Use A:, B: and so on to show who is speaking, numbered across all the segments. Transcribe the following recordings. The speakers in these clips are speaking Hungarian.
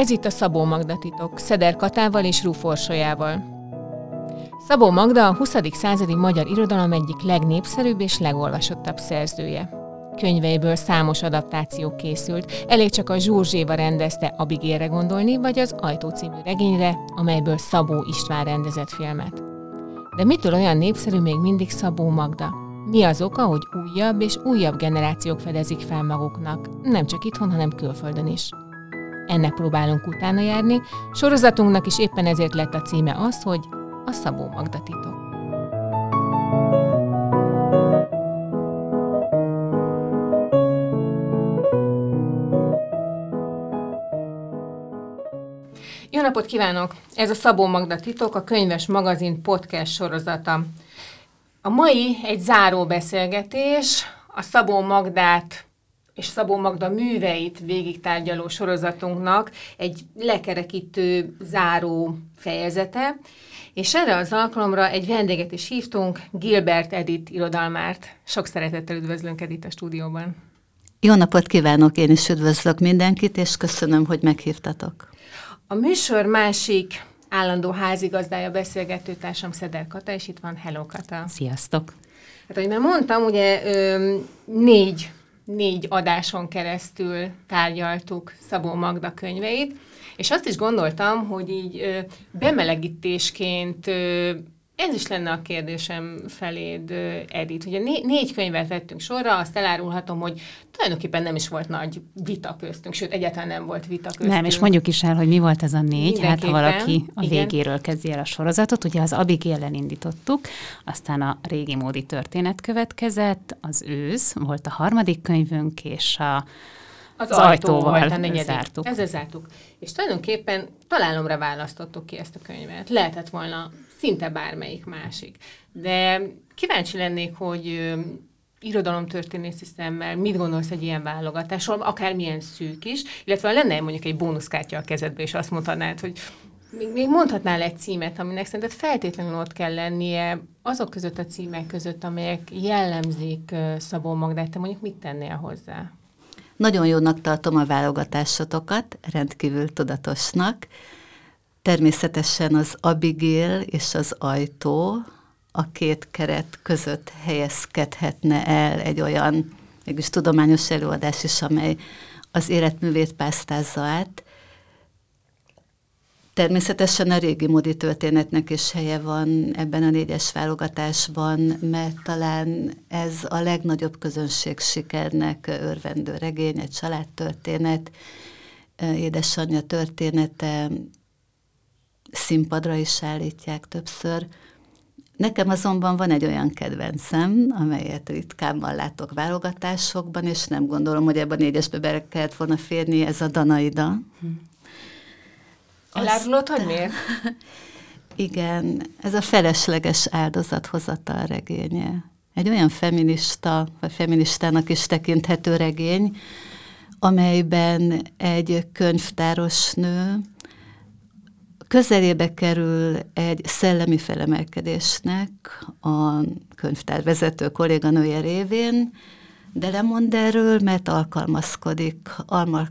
A: Ez itt a Szabó Magda titok, Szeder Katával és Rúforsolyával. Szabó Magda a 20. századi magyar irodalom egyik legnépszerűbb és legolvasottabb szerzője. Könyveiből számos adaptáció készült, elég csak a Zsurzséva rendezte Abigére gondolni, vagy az Ajtó című regényre, amelyből Szabó István rendezett filmet. De mitől olyan népszerű még mindig Szabó Magda? Mi az oka, hogy újabb és újabb generációk fedezik fel maguknak, nem csak itthon, hanem külföldön is? Ennek próbálunk utána járni, sorozatunknak is éppen ezért lett a címe az, hogy a Szabó Magda titok. Jó napot kívánok! Ez a Szabó Magda titok, a Könyves Magazin podcast sorozata. A mai egy záró beszélgetés, a Szabó Magdát és Szabó Magda műveit végigtárgyaló sorozatunknak egy lekerekítő, záró fejezete, és erre az alkalomra egy vendéget is hívtunk, Gilbert Edith irodalmárt. Sok szeretettel üdvözlünk Edith a stúdióban.
B: Jó napot kívánok, én is üdvözlök mindenkit, és köszönöm, hogy meghívtatok.
A: A műsor másik állandó házigazdája, beszélgetőtársam Szeder Kata, és itt van Hello Kata.
C: Sziasztok!
A: Hát, ahogy már mondtam, ugye négy, négy adáson keresztül tárgyaltuk Szabó Magda könyveit, és azt is gondoltam, hogy így bemelegítésként ez is lenne a kérdésem feléd, Edith. Ugye né- négy könyvet vettünk sorra, azt elárulhatom, hogy tulajdonképpen nem is volt nagy vita köztünk, sőt, egyáltalán nem volt vita köztünk.
C: Nem, és mondjuk is el, hogy mi volt ez a négy, hát ha valaki a Igen. végéről kezdi el a sorozatot. Ugye az Abigail indítottuk, aztán a régi módi történet következett, az ősz volt a harmadik könyvünk, és a
A: az, az ajtóval, ajtóval a negyedik. zártuk. Ezzel zártuk. És tulajdonképpen találomra választottuk ki ezt a könyvet. Lehetett volna szinte bármelyik másik. De kíváncsi lennék, hogy irodalomtörténészi szemmel mit gondolsz egy ilyen válogatásról, akármilyen szűk is, illetve lenne mondjuk egy bónuszkártya a kezedbe, és azt mondhatnád, hogy még, még mondhatnál egy címet, aminek szerinted feltétlenül ott kell lennie azok között a címek között, amelyek jellemzik Szabó Magdát, te mondjuk mit tennél hozzá?
B: Nagyon jónak tartom a válogatásotokat, rendkívül tudatosnak. Természetesen az Abigail és az ajtó a két keret között helyezkedhetne el egy olyan mégis tudományos előadás is, amely az életművét pásztázza át. Természetesen a régi módi történetnek is helye van ebben a négyes válogatásban, mert talán ez a legnagyobb közönség sikernek örvendő regény, egy családtörténet, édesanyja története, színpadra is állítják többször. Nekem azonban van egy olyan kedvencem, amelyet ritkábban látok válogatásokban, és nem gondolom, hogy ebben a négyesbe be kellett volna férni, ez a Danaida. Hm.
A: Elárulod, hogy miért?
B: Igen, ez a felesleges áldozathozatal regénye. Egy olyan feminista, vagy feministának is tekinthető regény, amelyben egy könyvtáros nő közelébe kerül egy szellemi felemelkedésnek a könyvtárvezető kolléganője révén, de lemond erről, mert alkalmazkodik,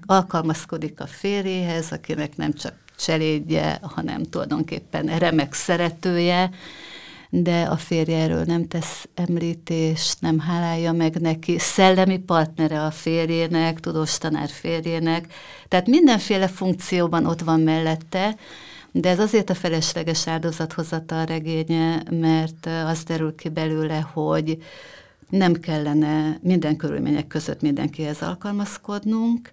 B: alkalmazkodik a férjéhez, akinek nem csak cselédje, hanem tulajdonképpen remek szeretője, de a férje erről nem tesz említést, nem hálálja meg neki, szellemi partnere a férjének, tudós tanár férjének, tehát mindenféle funkcióban ott van mellette, de ez azért a felesleges áldozathozata a regénye, mert az derül ki belőle, hogy nem kellene minden körülmények között mindenkihez alkalmazkodnunk,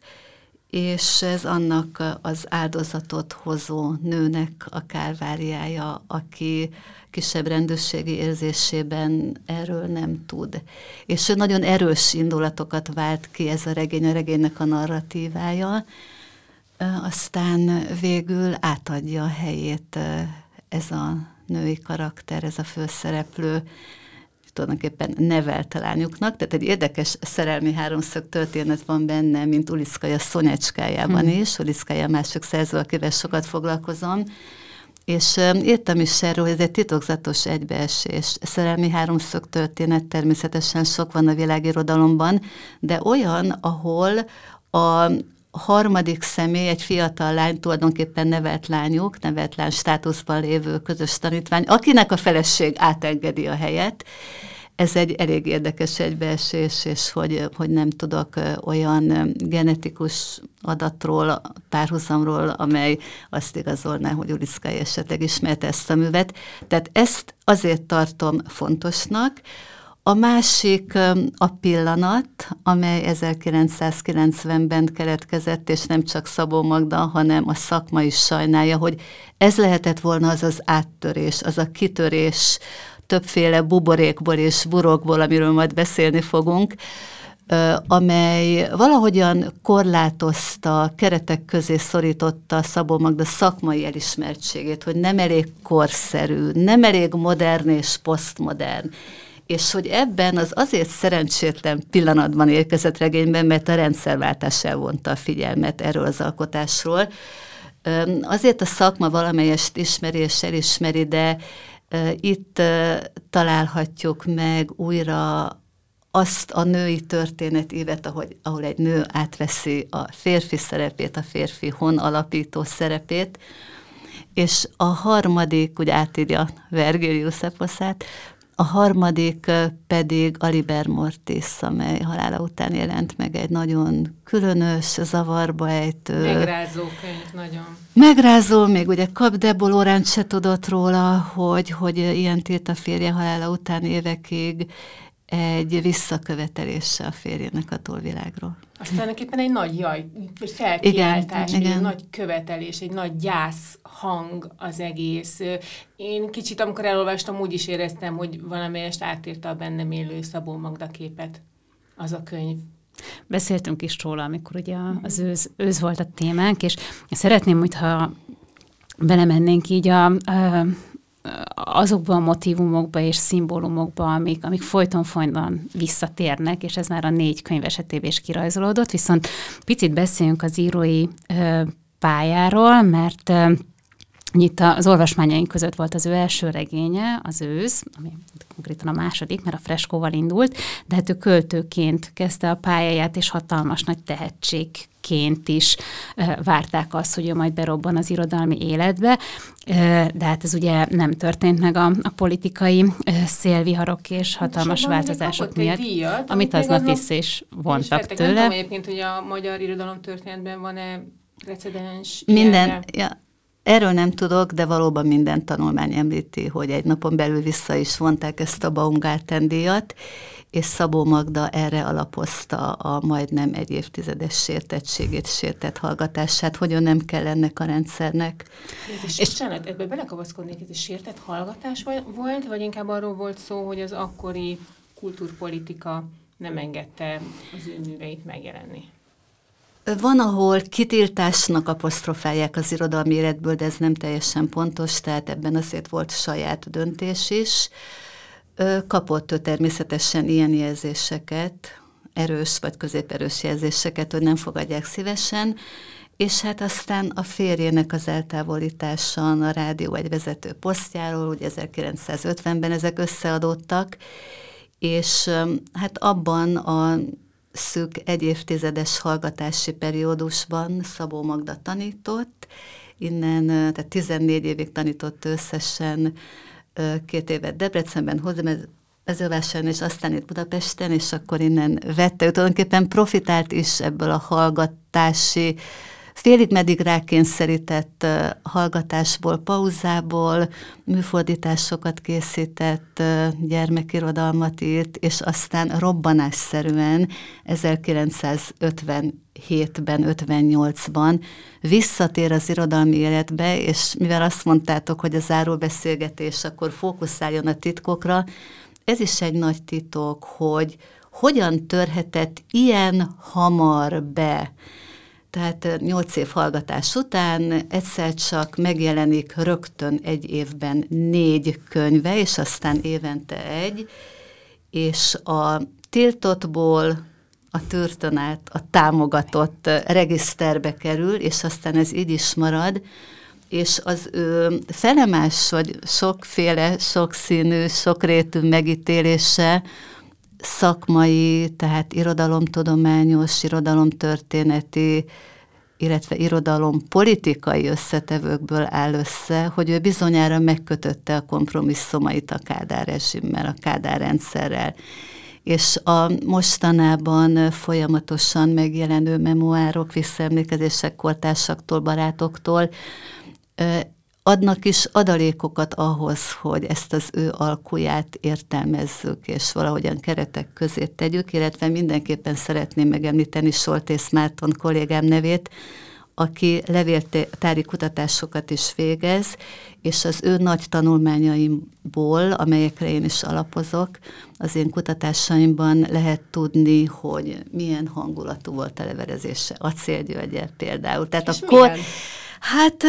B: és ez annak az áldozatot hozó nőnek a kárváriája, aki kisebb rendőrségi érzésében erről nem tud. És nagyon erős indulatokat vált ki ez a regény, a regénynek a narratívája, aztán végül átadja a helyét ez a női karakter, ez a főszereplő tulajdonképpen nevelt lányuknak, tehát egy érdekes szerelmi háromszög történet van benne, mint Uliszkaja Szonyecskájában hmm. is, Uliszkaja mások szerző, akivel sokat foglalkozom, és írtam is erről, hogy ez egy titokzatos egybeesés. Szerelmi háromszög történet természetesen sok van a világirodalomban, de olyan, ahol a, harmadik személy, egy fiatal lány, tulajdonképpen nevelt lányuk, nevelt lány státuszban lévő közös tanítvány, akinek a feleség átengedi a helyet, ez egy elég érdekes egybeesés, és hogy, hogy nem tudok olyan genetikus adatról, párhuzamról, amely azt igazolná, hogy Uliszkai esetleg ismerte ezt a művet. Tehát ezt azért tartom fontosnak, a másik a pillanat, amely 1990-ben keletkezett, és nem csak Szabó Magda, hanem a szakma is sajnálja, hogy ez lehetett volna az az áttörés, az a kitörés, többféle buborékból és burokból, amiről majd beszélni fogunk, amely valahogyan korlátozta, keretek közé szorította Szabó Magda szakmai elismertségét, hogy nem elég korszerű, nem elég modern és posztmodern, és hogy ebben az azért szerencsétlen pillanatban érkezett regényben, mert a rendszerváltás elvonta a figyelmet erről az alkotásról. Azért a szakma valamelyest ismeri és elismeri, de itt találhatjuk meg újra azt a női történetévet, ahogy, ahol egy nő átveszi a férfi szerepét, a férfi hon alapító szerepét, és a harmadik, úgy átírja Vergilius eposzát, a harmadik pedig Aliber Mortis, amely halála után jelent meg egy nagyon különös, zavarba ejtő...
A: Megrázó könyv, nagyon.
B: Megrázó, még ugye Kap Debo Loránc se tudott róla, hogy, hogy ilyen tilt a férje halála után évekig egy visszakövetelése a férjének a túlvilágról.
A: Aztán éppen egy nagy jaj, vagy felkiáltás, igen, igen. egy nagy követelés, egy nagy gyász hang az egész. Én kicsit, amikor elolvastam, úgy is éreztem, hogy valamelyest átírta a bennem élő Szabó Magda képet az a könyv.
C: Beszéltünk is róla, amikor ugye az őz, őz volt a témánk, és szeretném, hogyha belemennénk így a, a azokba a motivumokba és szimbólumokba, amik, amik folyton folyton visszatérnek, és ez már a négy könyv esetében is kirajzolódott, viszont picit beszéljünk az írói ö, pályáról, mert ö, itt az olvasmányaink között volt az ő első regénye, az ősz, ami konkrétan a második, mert a freskóval indult, de hát ő költőként kezdte a pályáját, és hatalmas nagy tehetségként is várták azt, hogy ő majd berobban az irodalmi életbe, de hát ez ugye nem történt meg a, a politikai szélviharok és hatalmas és változások miatt, díjat, amit aznap vissza is vontak tőle. Nem
A: tudom egyébként, hogy a magyar irodalom történetben van-e precedens.
B: Minden, ja, Erről nem tudok, de valóban minden tanulmány említi, hogy egy napon belül vissza is vonták ezt a Baumgarten díjat, és Szabó Magda erre alapozta a majdnem egy évtizedes sértettségét, sértett hallgatását, hogy nem kell ennek a rendszernek.
A: És, és bocsánat, ebbe belekavaszkodnék, ez egy sértett hallgatás volt, vagy inkább arról volt szó, hogy az akkori kultúrpolitika nem engedte az ő műveit megjelenni?
B: Van, ahol kitiltásnak apostrofálják az irodalmi életből, de ez nem teljesen pontos, tehát ebben azért volt saját döntés is. Kapott természetesen ilyen jelzéseket, erős vagy középerős jelzéseket, hogy nem fogadják szívesen, és hát aztán a férjének az eltávolítása a rádió egy vezető posztjáról, ugye 1950-ben ezek összeadódtak, és hát abban a szűk egy évtizedes hallgatási periódusban Szabó Magda tanított, innen, tehát 14 évig tanított összesen, két évet Debrecenben, Mezővásárhelyen, és aztán itt Budapesten, és akkor innen vette, ő tulajdonképpen profitált is ebből a hallgatási félig meddig rákényszerített hallgatásból, pauzából, műfordításokat készített, gyermekirodalmat írt, és aztán robbanásszerűen 1957-ben, 58-ban visszatér az irodalmi életbe, és mivel azt mondtátok, hogy a záróbeszélgetés akkor fókuszáljon a titkokra, ez is egy nagy titok, hogy hogyan törhetett ilyen hamar be tehát nyolc év hallgatás után egyszer csak megjelenik rögtön egy évben négy könyve, és aztán évente egy, és a tiltottból a tűrtön át a támogatott regiszterbe kerül, és aztán ez így is marad, és az ő felemás, vagy sokféle, sokszínű, sokrétű megítélése szakmai, tehát irodalomtudományos, irodalomtörténeti illetve irodalom politikai összetevőkből áll össze, hogy ő bizonyára megkötötte a kompromisszumait a Kádár rezsimmel, a Kádár rendszerrel. És a mostanában folyamatosan megjelenő memoárok, visszaemlékezések kortársaktól, barátoktól adnak is adalékokat ahhoz, hogy ezt az ő alkuját értelmezzük, és valahogyan keretek közé tegyük, illetve mindenképpen szeretném megemlíteni Soltész Márton kollégám nevét, aki levéltári kutatásokat is végez, és az ő nagy tanulmányaimból, amelyekre én is alapozok, az én kutatásaimban lehet tudni, hogy milyen hangulatú volt a levelezése Acélgyörgyel például.
A: Tehát és akkor milyen?
B: Hát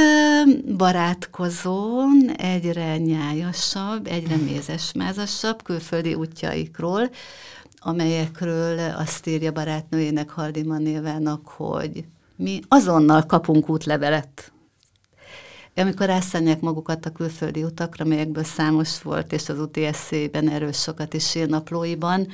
B: barátkozó, egyre nyájasabb, egyre mézesmázasabb külföldi útjaikról, amelyekről azt írja barátnőjének Haldima névának, hogy mi azonnal kapunk útlevelet. Amikor rászállják magukat a külföldi utakra, melyekből számos volt, és az úti eszélyben erről sokat is ír naplóiban,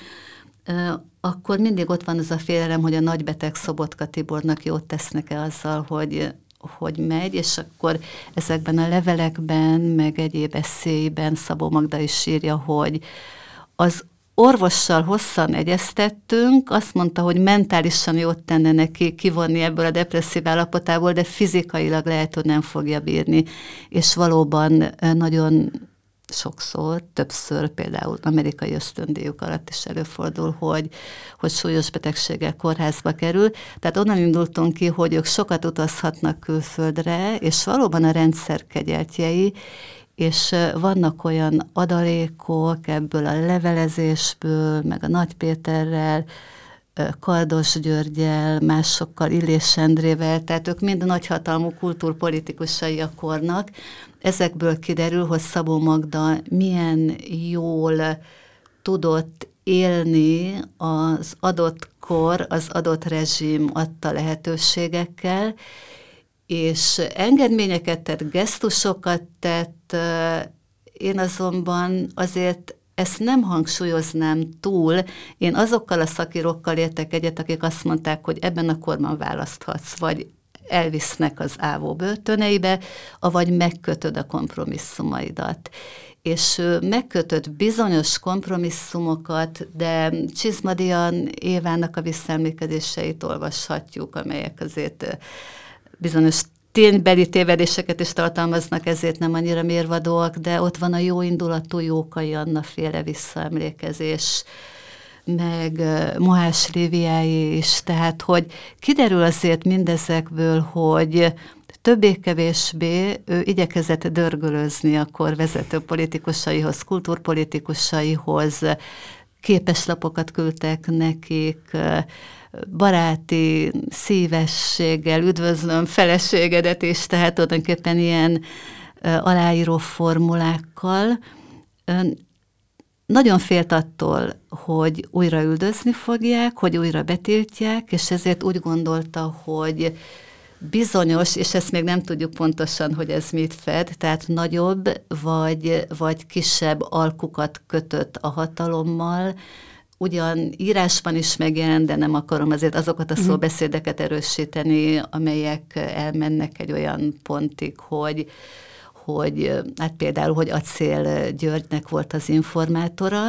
B: akkor mindig ott van az a félelem, hogy a nagybeteg Szobotka Tibornak jót tesznek-e azzal, hogy hogy megy, és akkor ezekben a levelekben, meg egyéb eszélyben Szabó Magda is írja, hogy az orvossal hosszan egyeztettünk, azt mondta, hogy mentálisan jót tenne neki kivonni ebből a depresszív állapotából, de fizikailag lehet, hogy nem fogja bírni. És valóban nagyon sokszor, többször például amerikai ösztöndíjuk alatt is előfordul, hogy, hogy súlyos betegséggel kórházba kerül. Tehát onnan indultunk ki, hogy ők sokat utazhatnak külföldre, és valóban a rendszer kegyeltjei, és vannak olyan adalékok ebből a levelezésből, meg a Nagy Péterrel, Kardos Györgyel, másokkal, Illés Endrével, tehát ők mind nagyhatalmú kultúrpolitikusai a kornak. Ezekből kiderül, hogy Szabó Magda milyen jól tudott élni az adott kor, az adott rezsim adta lehetőségekkel, és engedményeket tett, gesztusokat tett, én azonban azért ezt nem hangsúlyoznám túl. Én azokkal a szakírókkal értek egyet, akik azt mondták, hogy ebben a korban választhatsz, vagy elvisznek az ávó börtöneibe, avagy megkötöd a kompromisszumaidat. És megkötött bizonyos kompromisszumokat, de Csizmadian Évának a visszaemlékezéseit olvashatjuk, amelyek azért bizonyos ténybeli tévedéseket is tartalmaznak, ezért nem annyira mérvadóak, de ott van a jó indulatú Jókai Anna féle visszaemlékezés, meg Mohás Léviái is, tehát hogy kiderül azért mindezekből, hogy többé-kevésbé ő igyekezett dörgölözni akkor vezető politikusaihoz, kultúrpolitikusaihoz, képeslapokat küldtek nekik, baráti szívességgel üdvözlöm feleségedet is, tehát tulajdonképpen ilyen aláíró formulákkal. Nagyon félt attól, hogy újra üldözni fogják, hogy újra betiltják, és ezért úgy gondolta, hogy bizonyos, és ezt még nem tudjuk pontosan, hogy ez mit fed, tehát nagyobb vagy, vagy kisebb alkukat kötött a hatalommal, ugyan írásban is megjelent, de nem akarom azért azokat a mhm. szóbeszédeket erősíteni, amelyek elmennek egy olyan pontig, hogy hogy hát például, hogy Acél Györgynek volt az informátora.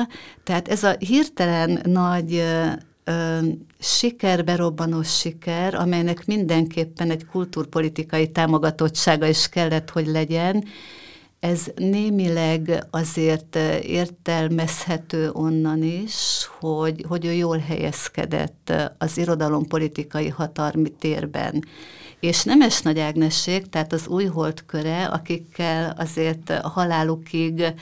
B: Tehát ez a hirtelen nagy siker, berobbanós siker, amelynek mindenképpen egy kultúrpolitikai támogatottsága is kellett, hogy legyen, ez némileg azért értelmezhető onnan is, hogy, hogy ő jól helyezkedett az irodalompolitikai hatalmi térben. És Nemes Nagy Ágnesség, tehát az új köre, akikkel azért halálukig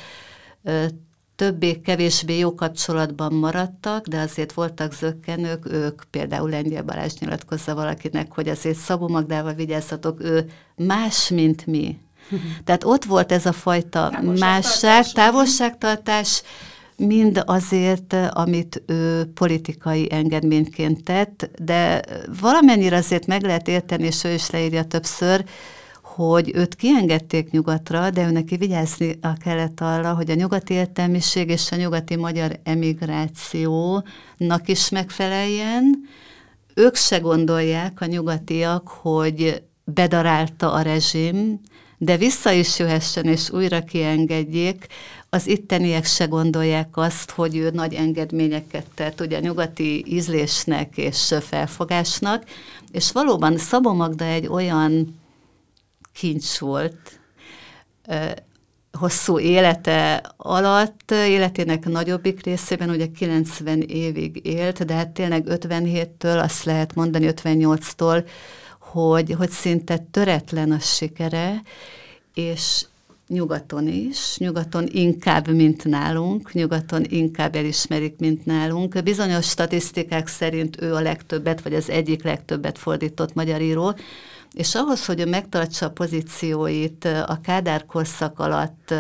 B: többé-kevésbé jó kapcsolatban maradtak, de azért voltak zöggenők, ők például Lengyel Balázs nyilatkozza valakinek, hogy azért Szabó Magdával vigyázzatok, ő más, mint mi. Tehát ott volt ez a fajta másság, távolságtartás, mind azért, amit ő politikai engedményként tett, de valamennyire azért meg lehet érteni, és ő is leírja többször, hogy őt kiengedték nyugatra, de ő neki vigyázni kellett arra, hogy a nyugati értelmiség és a nyugati magyar emigrációnak is megfeleljen, ők se gondolják, a nyugatiak, hogy bedarálta a rezsim, de vissza is jöhessen és újra kiengedjék, az itteniek se gondolják azt, hogy ő nagy engedményeket tett ugye nyugati ízlésnek és felfogásnak, és valóban Szabó Magda egy olyan kincs volt, hosszú élete alatt, életének nagyobbik részében ugye 90 évig élt, de hát tényleg 57-től, azt lehet mondani 58-tól, hogy, hogy szinte töretlen a sikere, és nyugaton is, nyugaton inkább, mint nálunk, nyugaton inkább elismerik, mint nálunk. Bizonyos statisztikák szerint ő a legtöbbet, vagy az egyik legtöbbet fordított magyar író, és ahhoz, hogy ő megtartsa a pozícióit a Kádár korszak alatt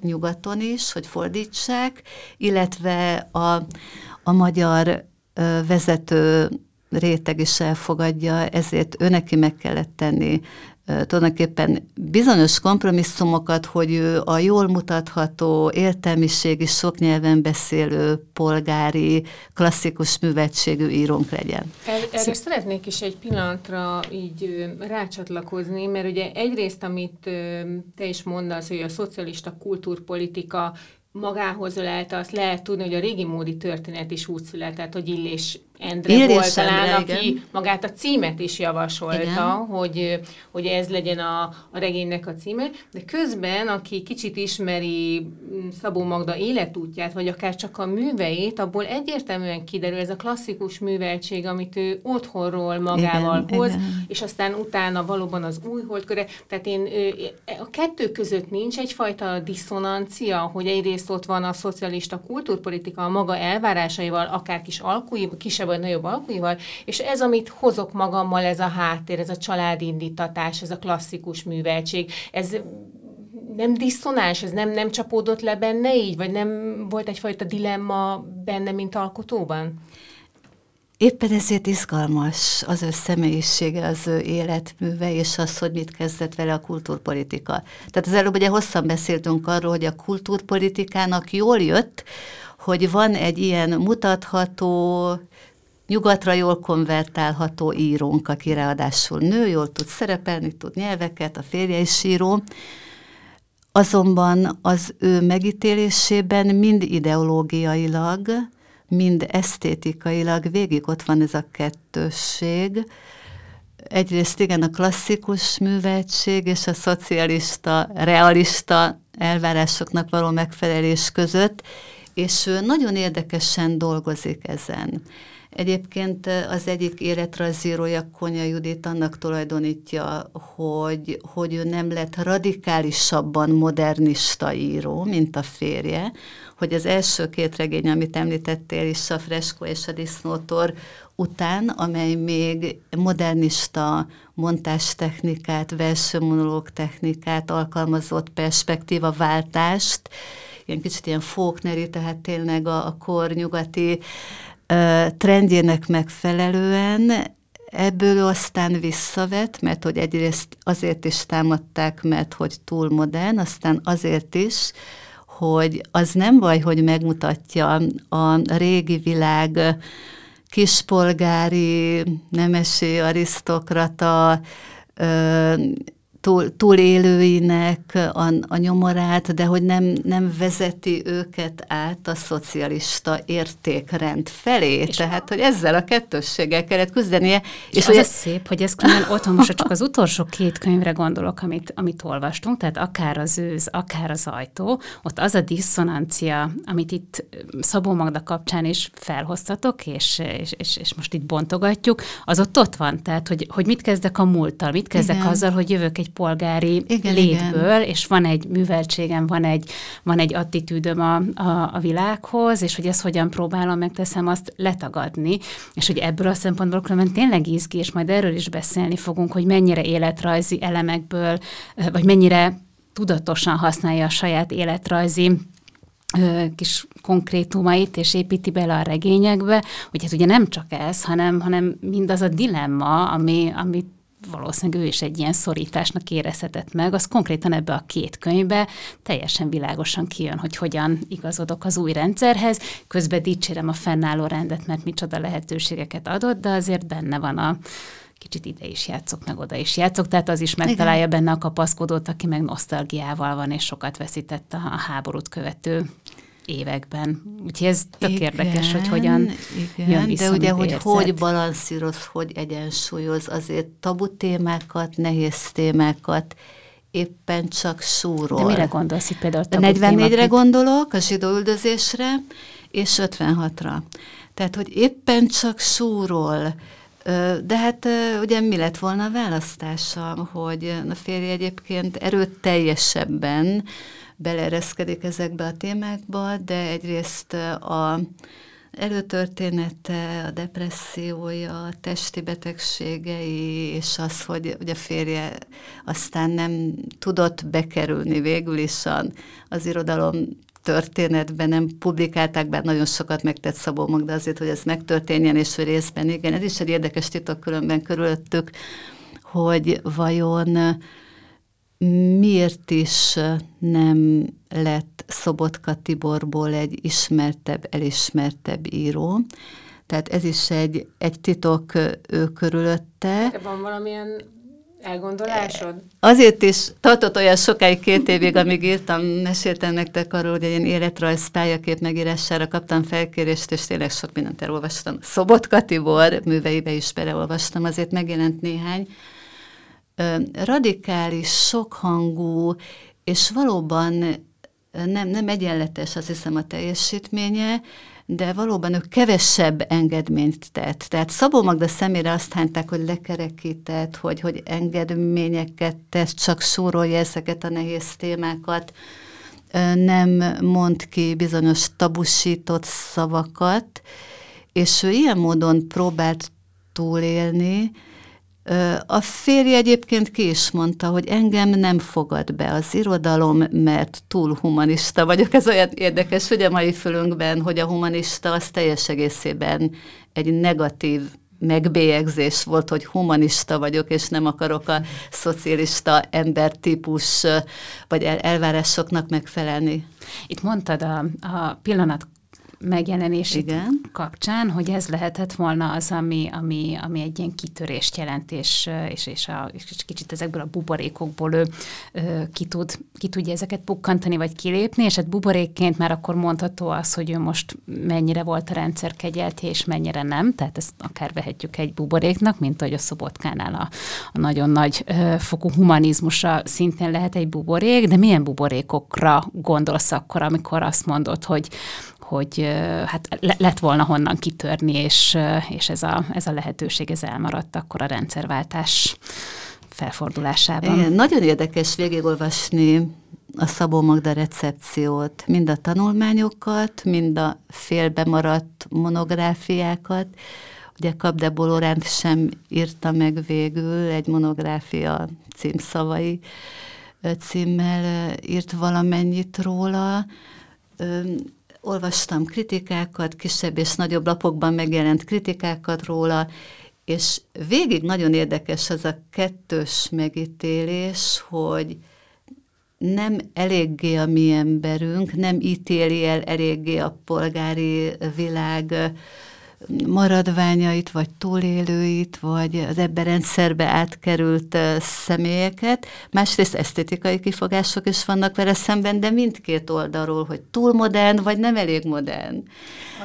B: nyugaton is, hogy fordítsák, illetve a, a magyar vezető réteg is elfogadja, ezért őneki meg kellett tenni tulajdonképpen bizonyos kompromisszumokat, hogy ő a jól mutatható, értelmiségi, sok nyelven beszélő, polgári, klasszikus művetségű írónk legyen.
A: Er, erre szeretnék is egy pillanatra így rácsatlakozni, mert ugye egyrészt, amit te is mondasz, hogy a szocialista kultúrpolitika magához ölelte, azt lehet tudni, hogy a régi módi történet is úgy született, hogy Illés Endre Illés volt talán, aki igen. magát a címet is javasolta, hogy, hogy ez legyen a, a regénynek a címe, de közben, aki kicsit ismeri mm, Szabó Magda életútját, vagy akár csak a műveit, abból egyértelműen kiderül ez a klasszikus műveltség, amit ő otthonról magával igen, hoz, igen. és aztán utána valóban az új holdköre. Tehát én a kettő között nincs egyfajta diszonancia, hogy egyrészt ott van a szocialista kultúrpolitika a maga elvárásaival, akár kis alkúi, kisebb vagy nagyobb alkuival, és ez, amit hozok magammal, ez a háttér, ez a családindítatás, ez a klasszikus műveltség, ez nem diszonáns, ez nem, nem csapódott le benne így, vagy nem volt egyfajta dilemma benne, mint alkotóban?
B: Éppen ezért izgalmas az ő személyisége, az ő életműve, és az, hogy mit kezdett vele a kultúrpolitika. Tehát az előbb ugye hosszan beszéltünk arról, hogy a kultúrpolitikának jól jött, hogy van egy ilyen mutatható, nyugatra jól konvertálható írónk, aki ráadásul nő, jól tud szerepelni, tud nyelveket, a férje is író, azonban az ő megítélésében mind ideológiailag, mind esztétikailag végig ott van ez a kettősség. Egyrészt igen, a klasszikus műveltség és a szocialista, realista elvárásoknak való megfelelés között, és ő nagyon érdekesen dolgozik ezen. Egyébként az egyik életrajzírója, Konya Judit annak tulajdonítja, hogy, hogy ő nem lett radikálisabban modernista író, mint a férje, hogy az első két regény, amit említettél is, a Fresko és a Disznótor után, amely még modernista montástechnikát, versőmonológ technikát alkalmazott perspektíva váltást, ilyen kicsit ilyen Faulkneri, tehát tényleg a, a kor nyugati trendjének megfelelően ebből aztán visszavet, mert hogy egyrészt azért is támadták, mert hogy túl modern, aztán azért is, hogy az nem baj, hogy megmutatja a régi világ kispolgári, nemesi arisztokrata, túl, túlélőinek a, a nyomorát, de hogy nem, nem vezeti őket át a szocialista értékrend felé. És Tehát, a... hogy ezzel a kettősséggel kellett küzdenie.
C: És, és az ugye... szép, hogy ez különben otthon most csak az utolsó két könyvre gondolok, amit, amit olvastunk, tehát akár az őz, akár az ajtó, ott az a diszonancia, amit itt Szabó Magda kapcsán is felhoztatok, és, és, és, és most itt bontogatjuk, az ott ott van. Tehát, hogy, hogy mit kezdek a múlttal, mit kezdek Igen. azzal, hogy jövök egy polgári igen, létből, igen. és van egy műveltségem, van egy, van egy attitűdöm a, a, a világhoz, és hogy ezt hogyan próbálom, megteszem azt letagadni, és hogy ebből a szempontból különben tényleg izgi, és majd erről is beszélni fogunk, hogy mennyire életrajzi elemekből, vagy mennyire tudatosan használja a saját életrajzi kis konkrétumait, és építi bele a regényekbe, hogy ez ugye nem csak ez, hanem, hanem mindaz a dilemma, ami, amit valószínűleg ő is egy ilyen szorításnak érezhetett meg, az konkrétan ebbe a két könyvbe teljesen világosan kijön, hogy hogyan igazodok az új rendszerhez, közben dicsérem a fennálló rendet, mert micsoda lehetőségeket adott, de azért benne van a kicsit ide is játszok, meg oda is játszok, tehát az is megtalálja Igen. benne a kapaszkodót, aki meg nosztalgiával van, és sokat veszített a háborút követő években. Úgyhogy ez tök igen, érdekes, hogy hogyan igen, jön vissza,
B: De ugye, hogy érzett. hogy balanszíroz, hogy egyensúlyoz azért tabu témákat, nehéz témákat, éppen csak súrol.
C: De mire gondolsz itt például?
B: 44-re gondolok, a zsidó üldözésre, és 56-ra. Tehát, hogy éppen csak súrol, de hát ugye mi lett volna a választása, hogy a férje egyébként erőteljesebben belereszkedik ezekbe a témákba, de egyrészt a előtörténete, a depressziója, a testi betegségei, és az, hogy ugye a férje aztán nem tudott bekerülni végül is az irodalom történetben nem publikálták, bár nagyon sokat megtett Szabó Magda azért, hogy ez megtörténjen, és hogy részben igen. Ez is egy érdekes titok különben körülöttük, hogy vajon miért is nem lett Szobotka Tiborból egy ismertebb, elismertebb író. Tehát ez is egy, egy titok ő körülötte.
A: De van valamilyen elgondolásod?
B: Azért is tartott olyan sokáig, két évig, amíg írtam, meséltem nektek arról, hogy egy életrajz pályakép megírására kaptam felkérést, és tényleg sok mindent elolvastam. Szobotka Tibor műveibe is beleolvastam, azért megjelent néhány. Radikális, sokhangú, és valóban nem, nem egyenletes, azt hiszem, a teljesítménye, de valóban ő kevesebb engedményt tett. Tehát Szabó Magda szemére azt hányták, hogy lekerekített, hogy, hogy engedményeket tesz, csak sorolja ezeket a nehéz témákat, nem mond ki bizonyos tabusított szavakat, és ő ilyen módon próbált túlélni, a férje egyébként ki is mondta, hogy engem nem fogad be az irodalom, mert túl humanista vagyok. Ez olyan érdekes, hogy a mai fölünkben, hogy a humanista az teljes egészében egy negatív megbélyegzés volt, hogy humanista vagyok, és nem akarok a szocialista embertípus vagy elvárásoknak megfelelni.
C: Itt mondtad a, a pillanat megjelenés Igen. kapcsán, hogy ez lehetett volna az, ami, ami, ami egy ilyen kitörést jelent, és, és, és, a, és kicsit ezekből a buborékokból ő ki, tud, ki tudja ezeket pukkantani, vagy kilépni, és hát buborékként már akkor mondható az, hogy ő most mennyire volt a rendszer kegyelt, és mennyire nem, tehát ezt akár vehetjük egy buboréknak, mint ahogy a Szobotkánál a, a nagyon nagy ö, fokú humanizmusa szintén lehet egy buborék, de milyen buborékokra gondolsz akkor, amikor azt mondod, hogy, hogy hát lett volna honnan kitörni, és, és ez, a, ez a lehetőség ez elmaradt akkor a rendszerváltás felfordulásában.
B: Igen, nagyon érdekes végigolvasni a Szabó Magda recepciót, mind a tanulmányokat, mind a félbemaradt monográfiákat. Ugye Kapde Boloránt sem írta meg végül, egy monográfia címszavai címmel írt valamennyit róla olvastam kritikákat, kisebb és nagyobb lapokban megjelent kritikákat róla, és végig nagyon érdekes az a kettős megítélés, hogy nem eléggé a mi emberünk, nem ítéli el eléggé a polgári világ maradványait, vagy túlélőit, vagy az ebben rendszerbe átkerült személyeket. Másrészt esztétikai kifogások is vannak vele szemben, de mindkét oldalról, hogy túl modern, vagy nem elég modern.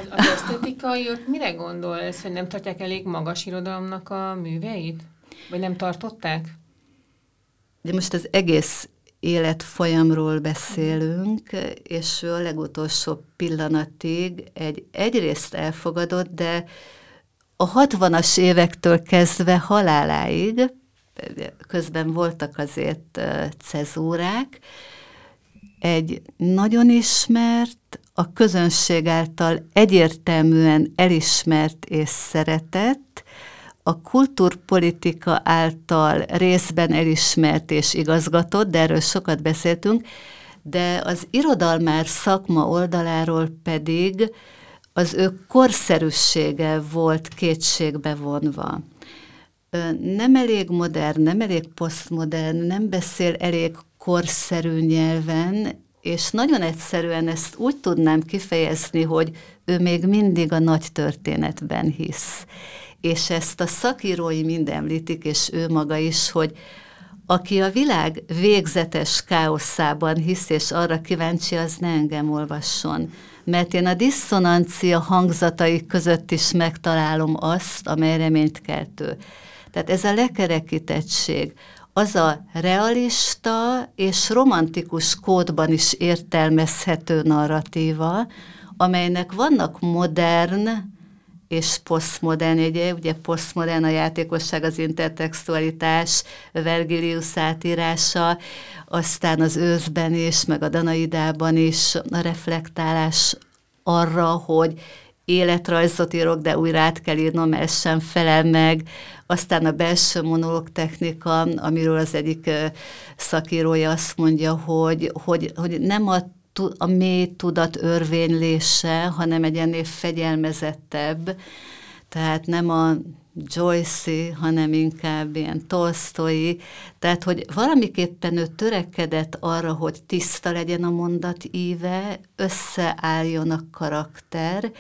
A: Az, az esztétikai, ott mire gondol ez, hogy nem tartják elég magas irodalomnak a műveit? Vagy nem tartották?
B: De most az egész életfolyamról beszélünk, és ő a legutolsó pillanatig egy egyrészt elfogadott, de a 60-as évektől kezdve haláláig, közben voltak azért cezúrák, egy nagyon ismert, a közönség által egyértelműen elismert és szeretett, a kultúrpolitika által részben elismert és igazgatott, de erről sokat beszéltünk, de az irodalmár szakma oldaláról pedig az ő korszerűsége volt kétségbe vonva. nem elég modern, nem elég posztmodern, nem beszél elég korszerű nyelven, és nagyon egyszerűen ezt úgy tudnám kifejezni, hogy ő még mindig a nagy történetben hisz. És ezt a szakírói mind említik, és ő maga is, hogy aki a világ végzetes káoszában hisz, és arra kíváncsi, az ne engem olvasson. Mert én a diszonancia hangzatai között is megtalálom azt, amely reményt keltő. Tehát ez a lekerekítettség, az a realista és romantikus kódban is értelmezhető narratíva, amelynek vannak modern és posztmodern jegye, ugye posztmodern a játékosság, az intertextualitás, Vergilius átírása, aztán az őszben is, meg a Danaidában is a reflektálás arra, hogy életrajzot írok, de újra át kell írnom, mert ez sem felel meg. Aztán a belső monológ technika, amiről az egyik szakírója azt mondja, hogy, hogy, hogy nem a a mély tudat örvénylése, hanem egy ennél fegyelmezettebb, tehát nem a joyce hanem inkább ilyen Tolstoi, tehát hogy valamiképpen ő törekedett arra, hogy tiszta legyen a mondat íve, összeálljon a karakter,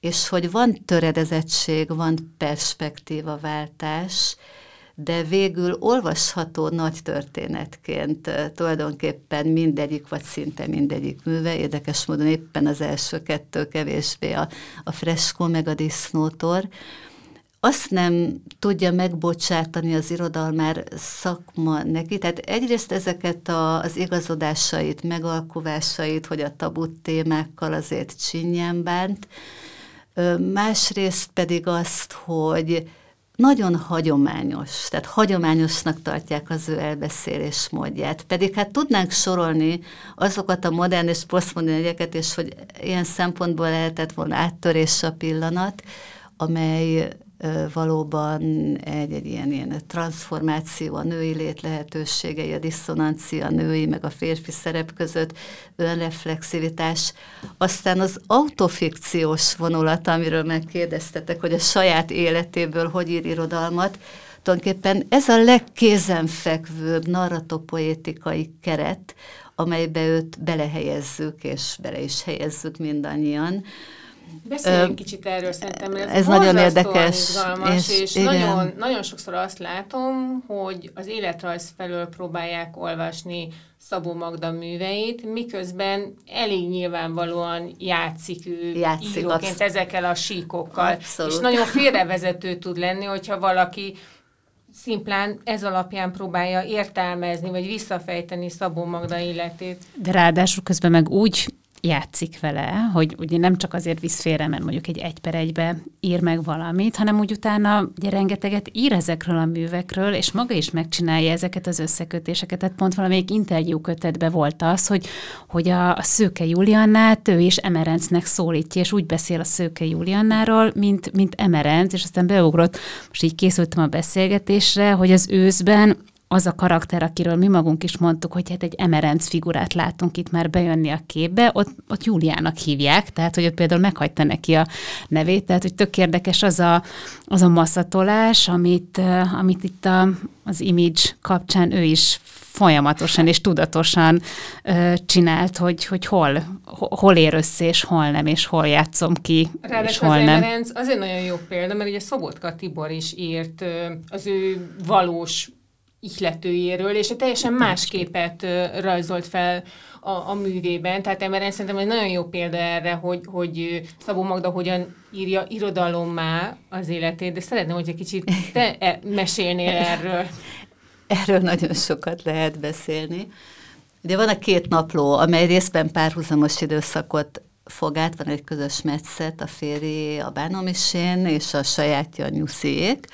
B: és hogy van töredezettség, van perspektívaváltás, de végül olvasható nagy történetként tulajdonképpen mindegyik, vagy szinte mindegyik műve, érdekes módon éppen az első kettő kevésbé a, a freskó meg a disznótor, azt nem tudja megbocsátani az irodalmár szakma neki. Tehát egyrészt ezeket a, az igazodásait, megalkuvásait, hogy a tabut témákkal azért csinyán bánt, másrészt pedig azt, hogy nagyon hagyományos, tehát hagyományosnak tartják az ő elbeszélés módját. Pedig hát tudnánk sorolni azokat a modern és posztmodern egyeket, és hogy ilyen szempontból lehetett volna áttörés a pillanat, amely valóban egy, egy ilyen, ilyen transformáció a női lét lehetőségei, a diszonancia a női meg a férfi szerep között, önreflexivitás. Aztán az autofikciós vonulat, amiről megkérdeztetek, hogy a saját életéből hogy ír irodalmat, tulajdonképpen ez a legkézenfekvőbb narratopoétikai keret, amelybe őt belehelyezzük, és bele is helyezzük mindannyian,
A: Beszéljünk Ö, kicsit erről, szerintem ez,
B: ez nagyon érdekes.
A: Izgalmas, és, és nagyon, nagyon sokszor azt látom, hogy az életrajz felől próbálják olvasni Szabó Magda műveit, miközben elég nyilvánvalóan játszik ő játszik íróként absz- ezekkel a síkokkal. Abszolút. És nagyon félrevezető tud lenni, hogyha valaki szimplán ez alapján próbálja értelmezni, vagy visszafejteni Szabó Magda életét.
C: De ráadásul közben meg úgy játszik vele, hogy ugye nem csak azért visz félre, mert mondjuk egy egy per egybe ír meg valamit, hanem úgy utána ugye rengeteget ír ezekről a művekről, és maga is megcsinálja ezeket az összekötéseket. Tehát pont valamelyik interjú kötetben volt az, hogy, hogy a, a Szőke Juliannát ő is Emerencnek szólítja, és úgy beszél a Szőke Juliannáról, mint, mint Emerenc, és aztán beugrott, most így készültem a beszélgetésre, hogy az őszben az a karakter, akiről mi magunk is mondtuk, hogy hát egy emerenc figurát látunk itt már bejönni a képbe, ott, ott Júliának hívják, tehát hogy ott például meghagyta neki a nevét, tehát hogy tök érdekes az a, az a masszatolás, amit, amit itt a, az image kapcsán ő is folyamatosan és tudatosan ö, csinált, hogy, hogy hol, hol ér össze, és hol nem, és hol játszom ki,
A: Ráadásul
C: és hol az nem.
A: Emerenc azért nagyon jó példa, mert ugye Szobotka Tibor is írt ö, az ő valós ihletőjéről, és egy teljesen más képet rajzolt fel a, a művében. Tehát ebben szerintem egy nagyon jó példa erre, hogy, hogy Szabó Magda hogyan írja irodalommá az életét, de szeretném, hogy egy kicsit te e, mesélnél erről.
B: Erről nagyon sokat lehet beszélni. Ugye van a két napló, amely részben párhuzamos időszakot fog át, van egy közös metszet, a férjé a bánomisén, és a sajátja a nyusziék,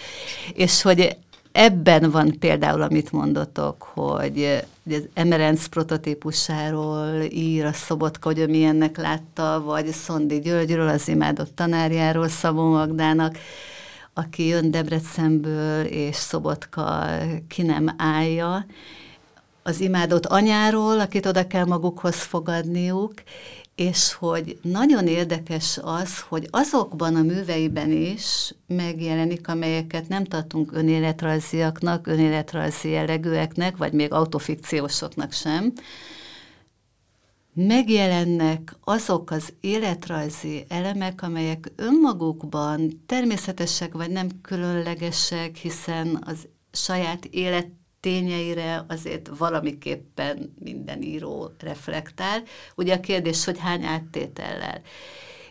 B: és hogy ebben van például, amit mondotok, hogy az Emerenc prototípusáról ír a Szobotka, hogy ő milyennek látta, vagy Szondi Györgyről, az imádott tanárjáról, Szabó Magdának, aki jön Debrecenből, és Szobotka ki nem állja, az imádott anyáról, akit oda kell magukhoz fogadniuk, és hogy nagyon érdekes az, hogy azokban a műveiben is megjelenik, amelyeket nem tartunk önéletrajziaknak, önéletrajzi jellegűeknek, vagy még autofikciósoknak sem, megjelennek azok az életrajzi elemek, amelyek önmagukban természetesek vagy nem különlegesek, hiszen az saját élet tényeire azért valamiképpen minden író reflektál. Ugye a kérdés, hogy hány áttétellel.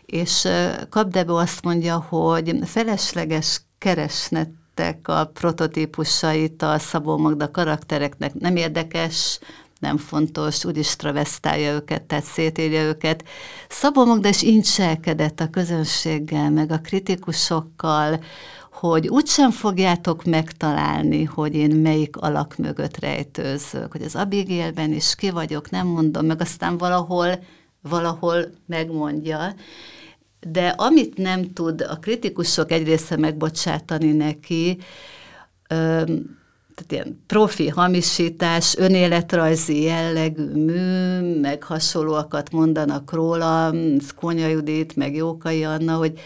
B: És Kapdebo azt mondja, hogy felesleges keresnetek a prototípusait a Szabó Magda karaktereknek nem érdekes, nem fontos, úgyis travesztálja őket, tehát szétírja őket. Szabó Magda is incselkedett a közönséggel, meg a kritikusokkal, hogy úgysem fogjátok megtalálni, hogy én melyik alak mögött rejtőzök, hogy az Abigailben is ki vagyok, nem mondom, meg aztán valahol, valahol megmondja. De amit nem tud a kritikusok egy része megbocsátani neki, öm, tehát ilyen profi hamisítás, önéletrajzi jellegű mű, meg hasonlóakat mondanak róla, Szkonya Judit, meg Jókai Anna, hogy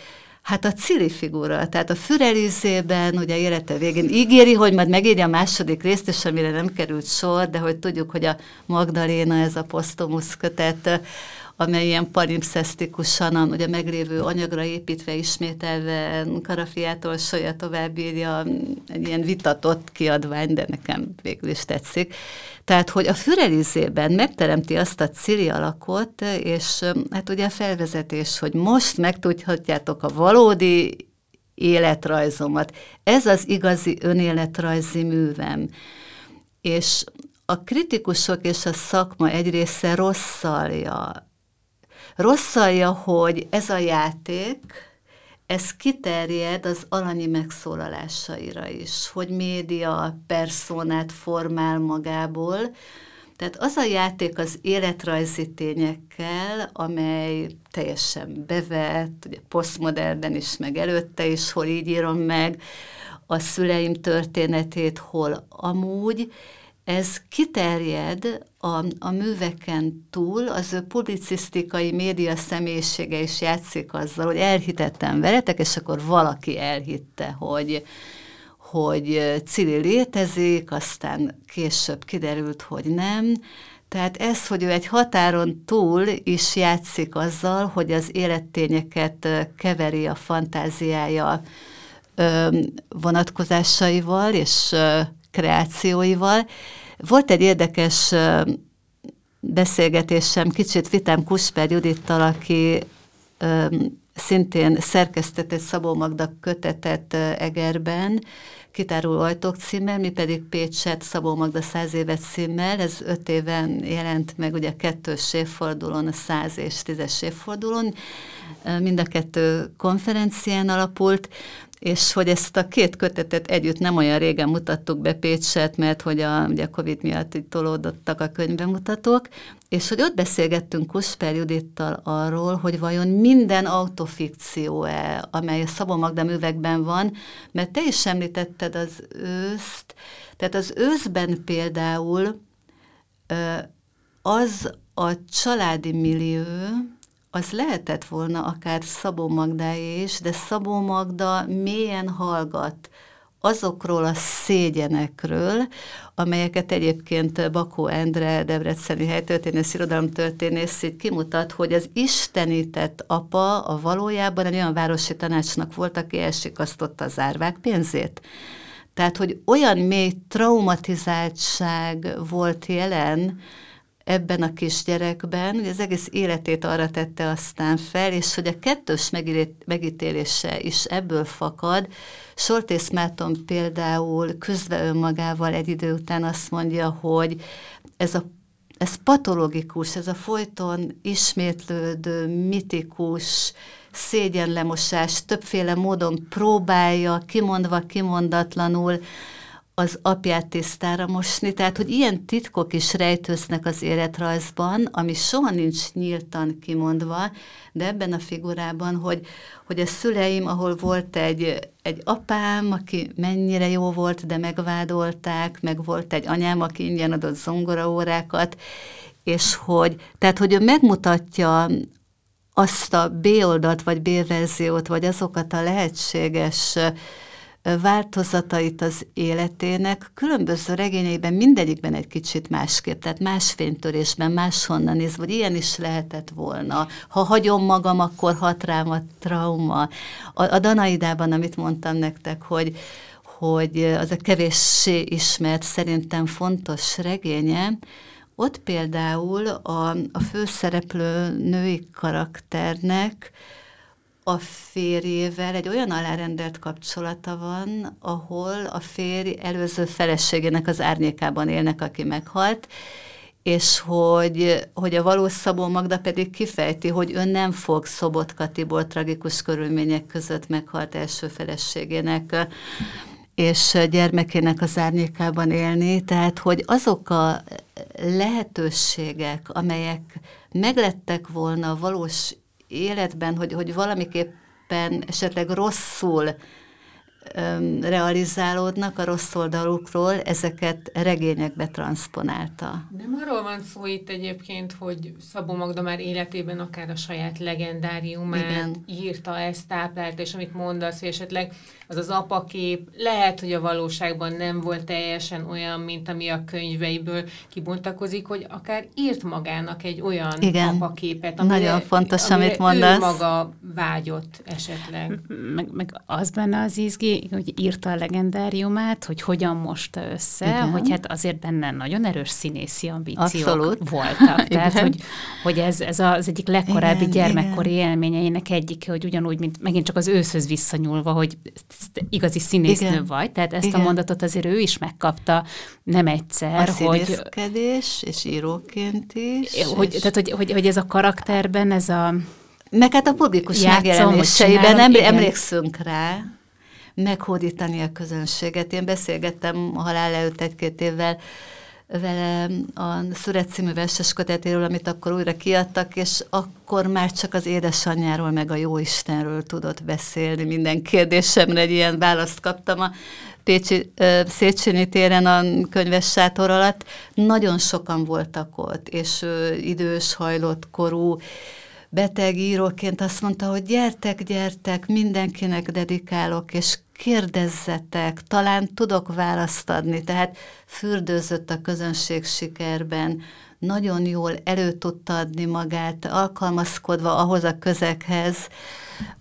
B: Hát a Cili figura, tehát a Fürelizében, ugye élete végén ígéri, hogy majd megírja a második részt, és amire nem került sor, de hogy tudjuk, hogy a Magdaléna, ez a posztomusz kötet, amely ilyen palimpszesztikusan, ugye meglévő anyagra építve, ismételve Karafiától Solya tovább egy ilyen vitatott kiadvány, de nekem végül is tetszik. Tehát, hogy a Fürelizében megteremti azt a cili alakot, és hát ugye a felvezetés, hogy most megtudhatjátok a valódi életrajzomat. Ez az igazi önéletrajzi művem. És a kritikusok és a szakma egy része rosszalja rosszalja, hogy ez a játék, ez kiterjed az alanyi megszólalásaira is, hogy média personát formál magából, tehát az a játék az életrajzi tényekkel, amely teljesen bevett, ugye posztmodernen is, meg előtte is, hol így írom meg a szüleim történetét, hol amúgy, ez kiterjed a, a műveken túl, az ő publicisztikai média személyisége is játszik azzal, hogy elhitettem veletek, és akkor valaki elhitte, hogy, hogy Cili létezik, aztán később kiderült, hogy nem. Tehát ez, hogy ő egy határon túl is játszik azzal, hogy az élettényeket keveri a fantáziája vonatkozásaival és kreációival. Volt egy érdekes beszélgetésem, kicsit vitám Kusper Judittal, aki szintén szerkesztett Szabó Magda kötetet Egerben, Kitárul ajtók címmel, mi pedig Pécset Szabó Magda száz évet címmel, ez öt éven jelent meg ugye kettős évfordulón, a száz és tízes évfordulón, mind a kettő konferencián alapult, és hogy ezt a két kötetet együtt nem olyan régen mutattuk be Pécset, mert hogy a, ugye a Covid miatt itt tolódottak a könyvemutatók, és hogy ott beszélgettünk Kusper Judittal arról, hogy vajon minden autofikció-e, amely a Szabó Magda művekben van, mert te is említetted az őszt, tehát az őszben például az a családi millió, az lehetett volna akár Szabó Magda is, de Szabó Magda mélyen hallgat azokról a szégyenekről, amelyeket egyébként Bakó Endre, Debreceni helytörténész, irodalomtörténész így kimutat, hogy az istenített apa a valójában egy olyan városi tanácsnak volt, aki elsikasztotta az árvák pénzét. Tehát, hogy olyan mély traumatizáltság volt jelen, ebben a kisgyerekben, hogy az egész életét arra tette aztán fel, és hogy a kettős megítélése is ebből fakad. Sortész Márton például közve önmagával egy idő után azt mondja, hogy ez a ez patológikus, ez a folyton ismétlődő, mitikus szégyenlemosás többféle módon próbálja, kimondva, kimondatlanul az apját tisztára mosni, tehát hogy ilyen titkok is rejtőznek az életrajzban, ami soha nincs nyíltan kimondva, de ebben a figurában, hogy, hogy a szüleim, ahol volt egy, egy apám, aki mennyire jó volt, de megvádolták, meg volt egy anyám, aki ingyen adott zongoraórákat, és hogy, tehát, hogy ő megmutatja azt a B oldalt, vagy B verziót, vagy azokat a lehetséges változatait az életének különböző regényeiben mindegyikben egy kicsit másképp, tehát más fénytörésben, máshonnan néz, vagy ilyen is lehetett volna. Ha hagyom magam, akkor hat rám a trauma. A, a Danaidában, amit mondtam nektek, hogy, hogy az a kevéssé ismert, szerintem fontos regénye, ott például a, a főszereplő női karakternek a férjével egy olyan alárendelt kapcsolata van, ahol a férj előző feleségének az árnyékában élnek, aki meghalt, és hogy, hogy a valós Szabó Magda pedig kifejti, hogy ön nem fog Szobotka Tibor tragikus körülmények között meghalt első feleségének és gyermekének az árnyékában élni, tehát hogy azok a lehetőségek, amelyek meglettek volna valós életben, hogy, hogy valamiképpen esetleg rosszul realizálódnak a rossz oldalukról, ezeket regényekbe transponálta.
A: Nem arról van szó itt egyébként, hogy Szabó Magda már életében akár a saját legendáriumát Igen. írta, ezt táplálta, és amit mondasz, hogy esetleg az az apakép lehet, hogy a valóságban nem volt teljesen olyan, mint ami a könyveiből kibontakozik, hogy akár írt magának egy olyan Igen. apaképet,
B: amire, Nagyon fontos, amire amit mondasz. ő
A: maga vágyott esetleg.
C: Meg, meg az benne az izgi, hogy írta a legendáriumát, hogy hogyan mosta össze, Igen. hogy hát azért benne nagyon erős színészi ambíciók Abszolút. voltak. Tehát, hogy, hogy ez, ez az egyik legkorábbi Igen, gyermekkori Igen. élményeinek egyike, hogy ugyanúgy, mint megint csak az őszhöz visszanyúlva, hogy igazi színésznő Igen. vagy, tehát ezt Igen. a mondatot azért ő is megkapta nem egyszer.
B: A hogy, és íróként is.
C: Hogy, és... Tehát, hogy, hogy, hogy ez a karakterben, ez a
B: meg hát a publikus megjelenéseiben emlékszünk rá, meghódítani a közönséget. Én beszélgettem a halál előtt egy-két évvel vele a Szüret című verses kötetéről, amit akkor újra kiadtak, és akkor már csak az édesanyjáról, meg a Jóistenről tudott beszélni. Minden kérdésemre egy ilyen választ kaptam a Pécsi Széchenyi téren a könyves sátor alatt. Nagyon sokan voltak ott, és idős, hajlott korú, beteg íróként azt mondta, hogy gyertek, gyertek, mindenkinek dedikálok, és kérdezzetek, talán tudok választ adni. Tehát fürdőzött a közönség sikerben, nagyon jól elő tudta adni magát, alkalmazkodva ahhoz a közeghez,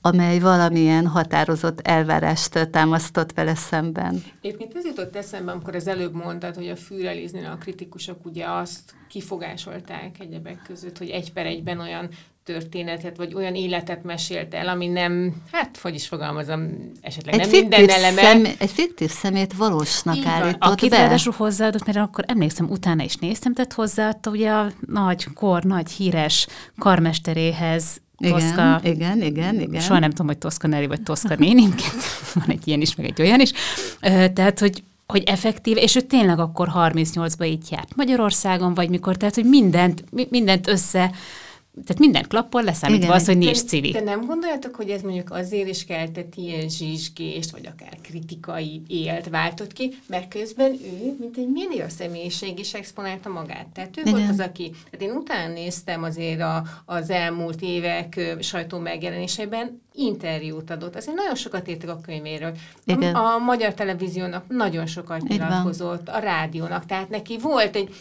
B: amely valamilyen határozott elvárást támasztott vele szemben.
A: Éppként ez jutott eszembe, amikor az előbb mondtad, hogy a fűreliznél a kritikusok ugye azt kifogásolták egyebek között, hogy egy per egyben olyan történetet, vagy olyan életet mesélt el, ami nem, hát, hogy is fogalmazom, esetleg egy nem minden eleme. Szem,
B: egy fiktív szemét valósnak Így állított
C: Akit be. ráadásul hozzáadott, mert akkor emlékszem, utána is néztem, tehát hozzáadta ugye a nagy kor, nagy híres karmesteréhez
B: Toszka, igen, igen, igen, igen.
C: Soha nem tudom, hogy Toszka Neri vagy Toszka néninként, van egy ilyen is, meg egy olyan is. Tehát, hogy hogy effektív, és ő tényleg akkor 38-ban így járt Magyarországon, vagy mikor, tehát, hogy mindent, mindent össze tehát minden klappol, leszámítva az, hogy nincs civi.
A: De nem gondoljátok, hogy ez mondjuk azért is keltett ilyen zsizsgést, vagy akár kritikai élt váltott ki, mert közben ő, mint egy média személyiség is exponálta magát. Tehát ő Igen. volt az, aki, tehát én utána néztem azért a, az elmúlt évek sajtó megjelenésében, interjút adott. Azért nagyon sokat írtak a könyvéről. Igen. A, a magyar televíziónak nagyon sokat nyilatkozott, a rádiónak, tehát neki volt egy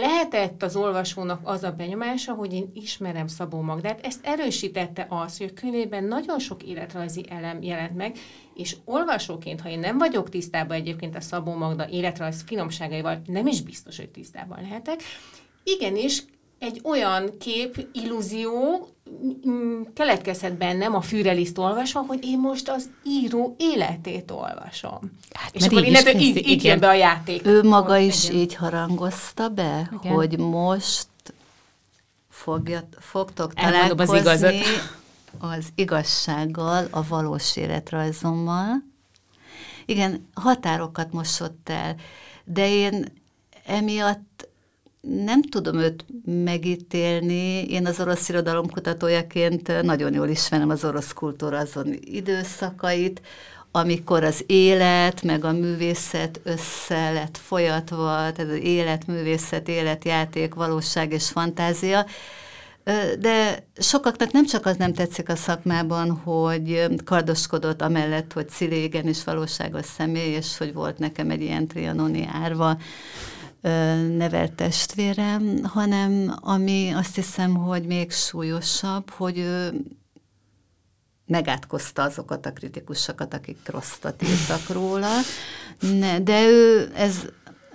A: lehetett az olvasónak az a benyomása, hogy én ismerem Szabó Magdát. Ezt erősítette az, hogy a könyvében nagyon sok életrajzi elem jelent meg, és olvasóként, ha én nem vagyok tisztában egyébként a Szabó Magda életrajz finomságaival, nem is biztos, hogy tisztában lehetek, igenis egy olyan kép, illúzió keletkezhet bennem a fűreliszt olvasva, hogy én most az író életét olvasom. Hát, és akkor innentől így, így, így jön be a játék.
B: Ő maga is igen. így harangozta be, igen. hogy most fogjat, fogtok Elmondom találkozni az, igazat. az igazsággal, a valós életrajzommal. Igen, határokat mosott el, de én emiatt nem tudom őt megítélni. Én az orosz irodalom kutatójaként nagyon jól ismerem az orosz kultúra azon időszakait, amikor az élet meg a művészet össze lett folyatva, tehát az élet, művészet, életjáték, valóság és fantázia, de sokaknak nem csak az nem tetszik a szakmában, hogy kardoskodott amellett, hogy Cilégen is valóságos személy, és hogy volt nekem egy ilyen trianoni árva nevelt testvérem, hanem ami azt hiszem, hogy még súlyosabb, hogy ő megátkozta azokat a kritikusokat, akik rosszat írtak róla, ne, de ő ez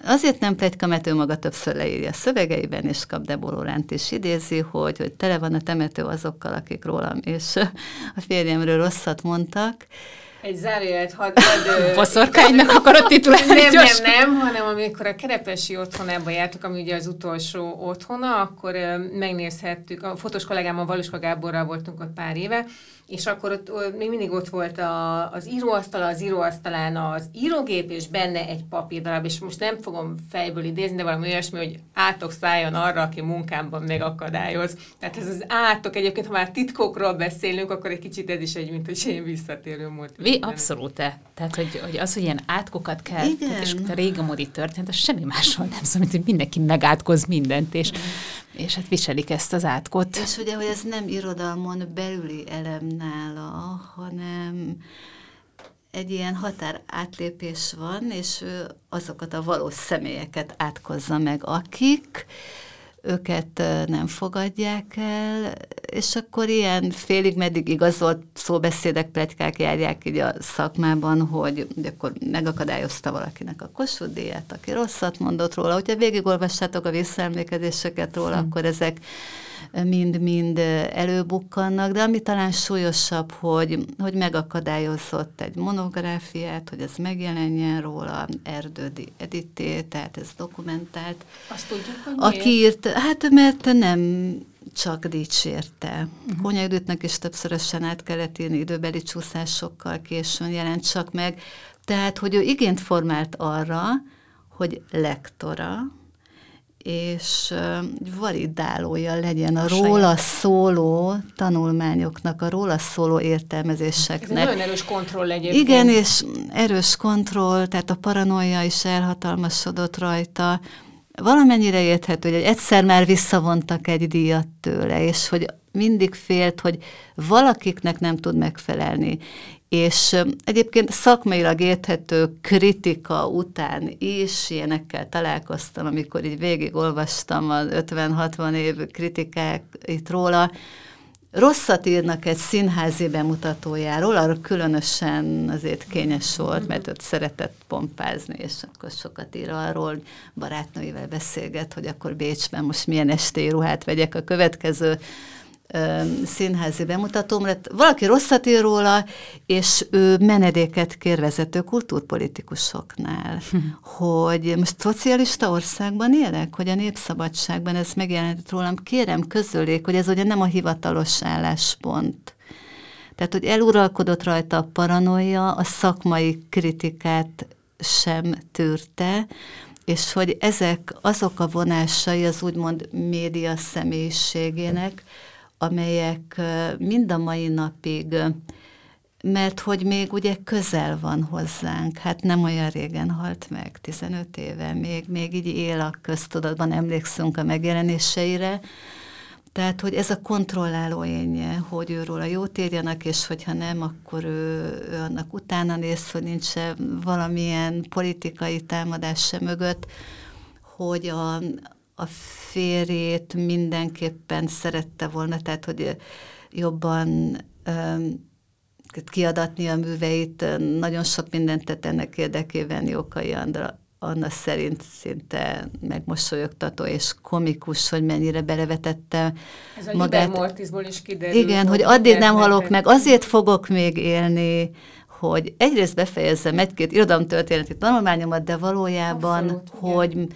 B: Azért nem pletyka, mert ő maga többször leírja a szövegeiben, és kap Deboloránt is idézi, hogy, hogy tele van a temető azokkal, akik rólam és a férjemről rosszat mondtak,
A: egy zárójelet hadd... Had,
C: Boszorkánynak akarod titulálni
A: Nem, nem, nem, hanem amikor a Kerepesi otthonába jártuk, ami ugye az utolsó otthona, akkor megnézhettük, a fotós kollégámmal, Valuska Gáborral voltunk ott pár éve, és akkor ott, ott még mindig ott volt a, az íróasztal, az íróasztalán az írógép, és benne egy papírdarab, és most nem fogom fejből idézni, de valami olyasmi, hogy átok szálljon arra, aki munkámban megakadályoz. Tehát ez az átok, egyébként, ha már titkokról beszélünk, akkor egy kicsit ez is egy, mint hogy én visszatérő múlt.
C: Vi, abszolút -e. Tehát, hogy, hogy az, hogy ilyen átkokat kell, Igen. Tehát, és a régi módi történet, az semmi másról nem szól, mint hogy mindenki megátkoz mindent, és, és hát viselik ezt az átkot.
B: És ugye, hogy ez nem irodalmon belüli elem nála, hanem egy ilyen határ átlépés van, és ő azokat a valós személyeket átkozza meg, akik őket nem fogadják el, és akkor ilyen félig meddig igazolt szóbeszédek, pletykák járják így a szakmában, hogy, akkor megakadályozta valakinek a Kossuth díjat, aki rosszat mondott róla. Hogyha végigolvassátok a visszaemlékezéseket róla, hm. akkor ezek mind-mind előbukkannak, de ami talán súlyosabb, hogy, hogy megakadályozott egy monográfiát, hogy ez megjelenjen róla, Erdődi Edité, tehát ez dokumentált.
A: Azt tudjuk, hogy
B: Aki írt, hát mert nem csak dicsérte. Uh-huh. Konyagdőtnek is többszörösen át kellett írni időbeli csúszásokkal, későn jelent csak meg. Tehát, hogy ő igényt formált arra, hogy lektora, és validálója legyen a, a róla saját. szóló tanulmányoknak, a róla szóló értelmezéseknek. Ez
A: egy nagyon erős kontroll egyébként.
B: Igen, és erős kontroll, tehát a paranoia is elhatalmasodott rajta. Valamennyire érthető, hogy egyszer már visszavontak egy díjat tőle, és hogy mindig félt, hogy valakiknek nem tud megfelelni és egyébként szakmailag érthető kritika után is ilyenekkel találkoztam, amikor így végigolvastam az 50-60 év kritikák itt róla, rosszat írnak egy színházi bemutatójáról, arra különösen azért kényes volt, mert ott szeretett pompázni, és akkor sokat ír arról, barátnőivel beszélget, hogy akkor Bécsben most milyen estély ruhát vegyek a következő színházi bemutatóm Valaki rosszat ír róla, és ő menedéket kér vezető kultúrpolitikusoknál, hm. hogy most szocialista országban élek, hogy a népszabadságban ez megjelent rólam, kérem közöljék, hogy ez ugye nem a hivatalos álláspont. Tehát, hogy eluralkodott rajta a paranoia, a szakmai kritikát sem tűrte, és hogy ezek azok a vonásai az úgymond média személyiségének, amelyek mind a mai napig, mert hogy még ugye közel van hozzánk, hát nem olyan régen halt meg, 15 éve, még, még így él a köztudatban, emlékszünk a megjelenéseire, tehát, hogy ez a kontrolláló énje, hogy őről a jót írjanak, és hogyha nem, akkor ő, ő annak utána néz, hogy nincs valamilyen politikai támadás sem mögött, hogy a, a férjét mindenképpen szerette volna, tehát hogy jobban kiadatni a műveit, nagyon sok mindent tett ennek érdekében Jókai Andra, Anna szerint szinte megmosolyogtató és komikus, hogy mennyire belevetette
A: Ez a magát. Is kiderül.
B: Igen, hogy addig nem halok meg, azért fogok még élni, hogy egyrészt befejezzem egy-két irodalomtörténeti tanulmányomat, de valójában, Abszolút, hogy igen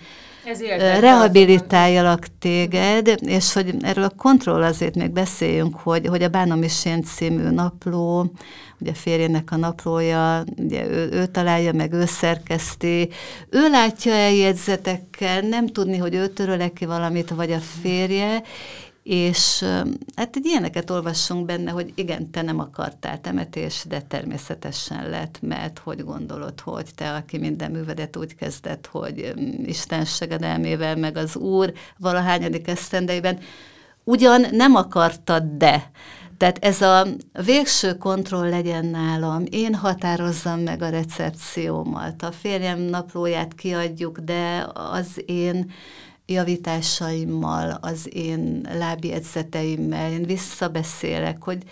B: rehabilitáljalak téged, és hogy erről a kontroll azért még beszéljünk, hogy, hogy a Bánom is én című napló, ugye férjének a naplója, ugye ő, ő találja meg, ő szerkeszti, ő látja el jegyzetekkel, nem tudni, hogy ő töröle ki valamit, vagy a férje, és hát egy ilyeneket olvassunk benne, hogy igen, te nem akartál temetés, de természetesen lett, mert hogy gondolod, hogy te, aki minden művedet úgy kezdett, hogy Isten segedelmével, meg az Úr valahányadik esztendeiben, ugyan nem akartad, de. Tehát ez a végső kontroll legyen nálam, én határozzam meg a recepciómat, a férjem naplóját kiadjuk, de az én javításaimmal, az én lábjegyzeteimmel, én visszabeszélek, hogy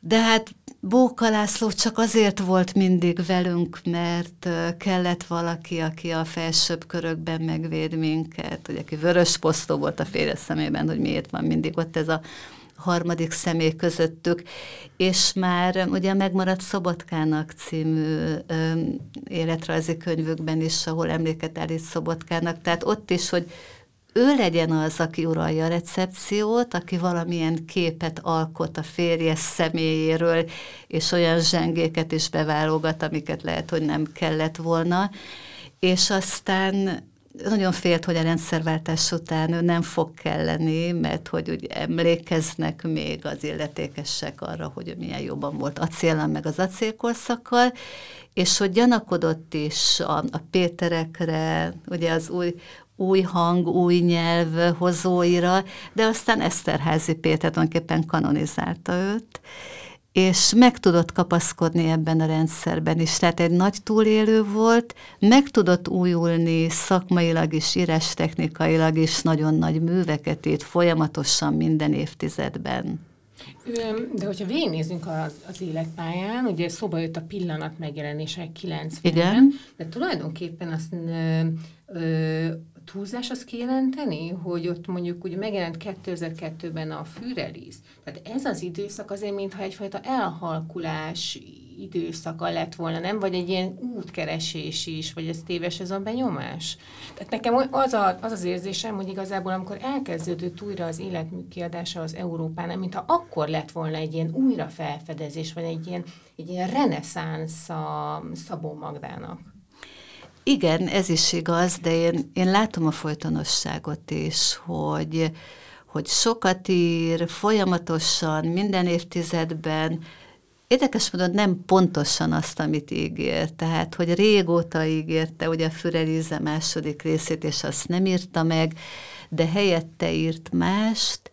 B: de hát Bóka László csak azért volt mindig velünk, mert kellett valaki, aki a felsőbb körökben megvéd minket, hogy aki vörös posztó volt a félre szemében, hogy miért van mindig ott ez a harmadik személy közöttük, és már ugye megmaradt Szobotkának című ö, életrajzi könyvükben is, ahol emléket állít Szobotkának, tehát ott is, hogy ő legyen az, aki uralja a recepciót, aki valamilyen képet alkot a férje személyéről, és olyan zsengéket is beválogat, amiket lehet, hogy nem kellett volna, és aztán nagyon félt, hogy a rendszerváltás után ő nem fog kelleni, mert hogy úgy emlékeznek még az illetékesek arra, hogy milyen jobban volt acélan meg az acélkorszakkal, és hogy gyanakodott is a, a Péterekre, ugye az új, új hang, új nyelv hozóira, de aztán Eszterházi Péter tulajdonképpen kanonizálta őt, és meg tudott kapaszkodni ebben a rendszerben is. Tehát egy nagy túlélő volt, meg tudott újulni szakmailag is, technikailag is, nagyon nagy műveket írt folyamatosan minden évtizedben.
A: De hogyha végignézzünk az, az életpályán, ugye szóba jött a pillanat megjelenése 90-ben, Igen. de tulajdonképpen azt ö, ö, túlzás azt kijelenteni, hogy ott mondjuk ugye megjelent 2002-ben a fűreliz. Tehát ez az időszak azért, mintha egyfajta elhalkulás időszaka lett volna, nem? Vagy egy ilyen útkeresés is, vagy ez téves ez a benyomás? Tehát nekem az, a, az az érzésem, hogy igazából amikor elkezdődött újra az életmű kiadása az Európánál, mintha akkor lett volna egy ilyen újra felfedezés, vagy egy ilyen, egy ilyen reneszánsz a Szabó Magdának.
B: Igen, ez is igaz, de én, én látom a folytonosságot is, hogy, hogy sokat ír, folyamatosan, minden évtizedben, Érdekes módon nem pontosan azt, amit ígér, tehát, hogy régóta ígérte, ugye a Fürelize második részét, és azt nem írta meg, de helyette írt mást,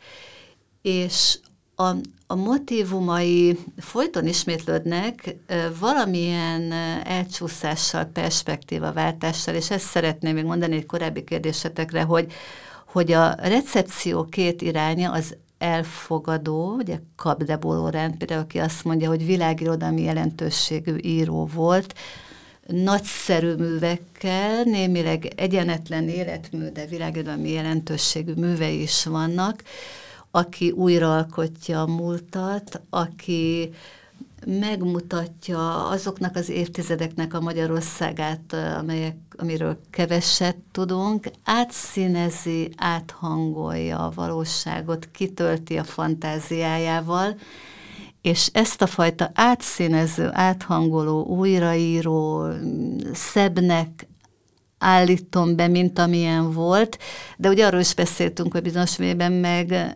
B: és a, a motivumai folyton ismétlődnek valamilyen elcsúszással, perspektívaváltással, és ezt szeretném még mondani egy korábbi kérdésetekre, hogy, hogy a recepció két iránya az elfogadó, ugye Kapdebó Lorán például, aki azt mondja, hogy világirodalmi jelentőségű író volt, nagyszerű művekkel, némileg egyenetlen életmű, de világirodalmi jelentőségű művei is vannak, aki újraalkotja a múltat, aki megmutatja azoknak az évtizedeknek a Magyarországát, amelyek, amiről keveset tudunk, átszínezi, áthangolja a valóságot, kitölti a fantáziájával, és ezt a fajta átszínező, áthangoló, újraíró, szebbnek állítom be, mint amilyen volt, de ugye arról is beszéltünk, hogy bizonyos mérben meg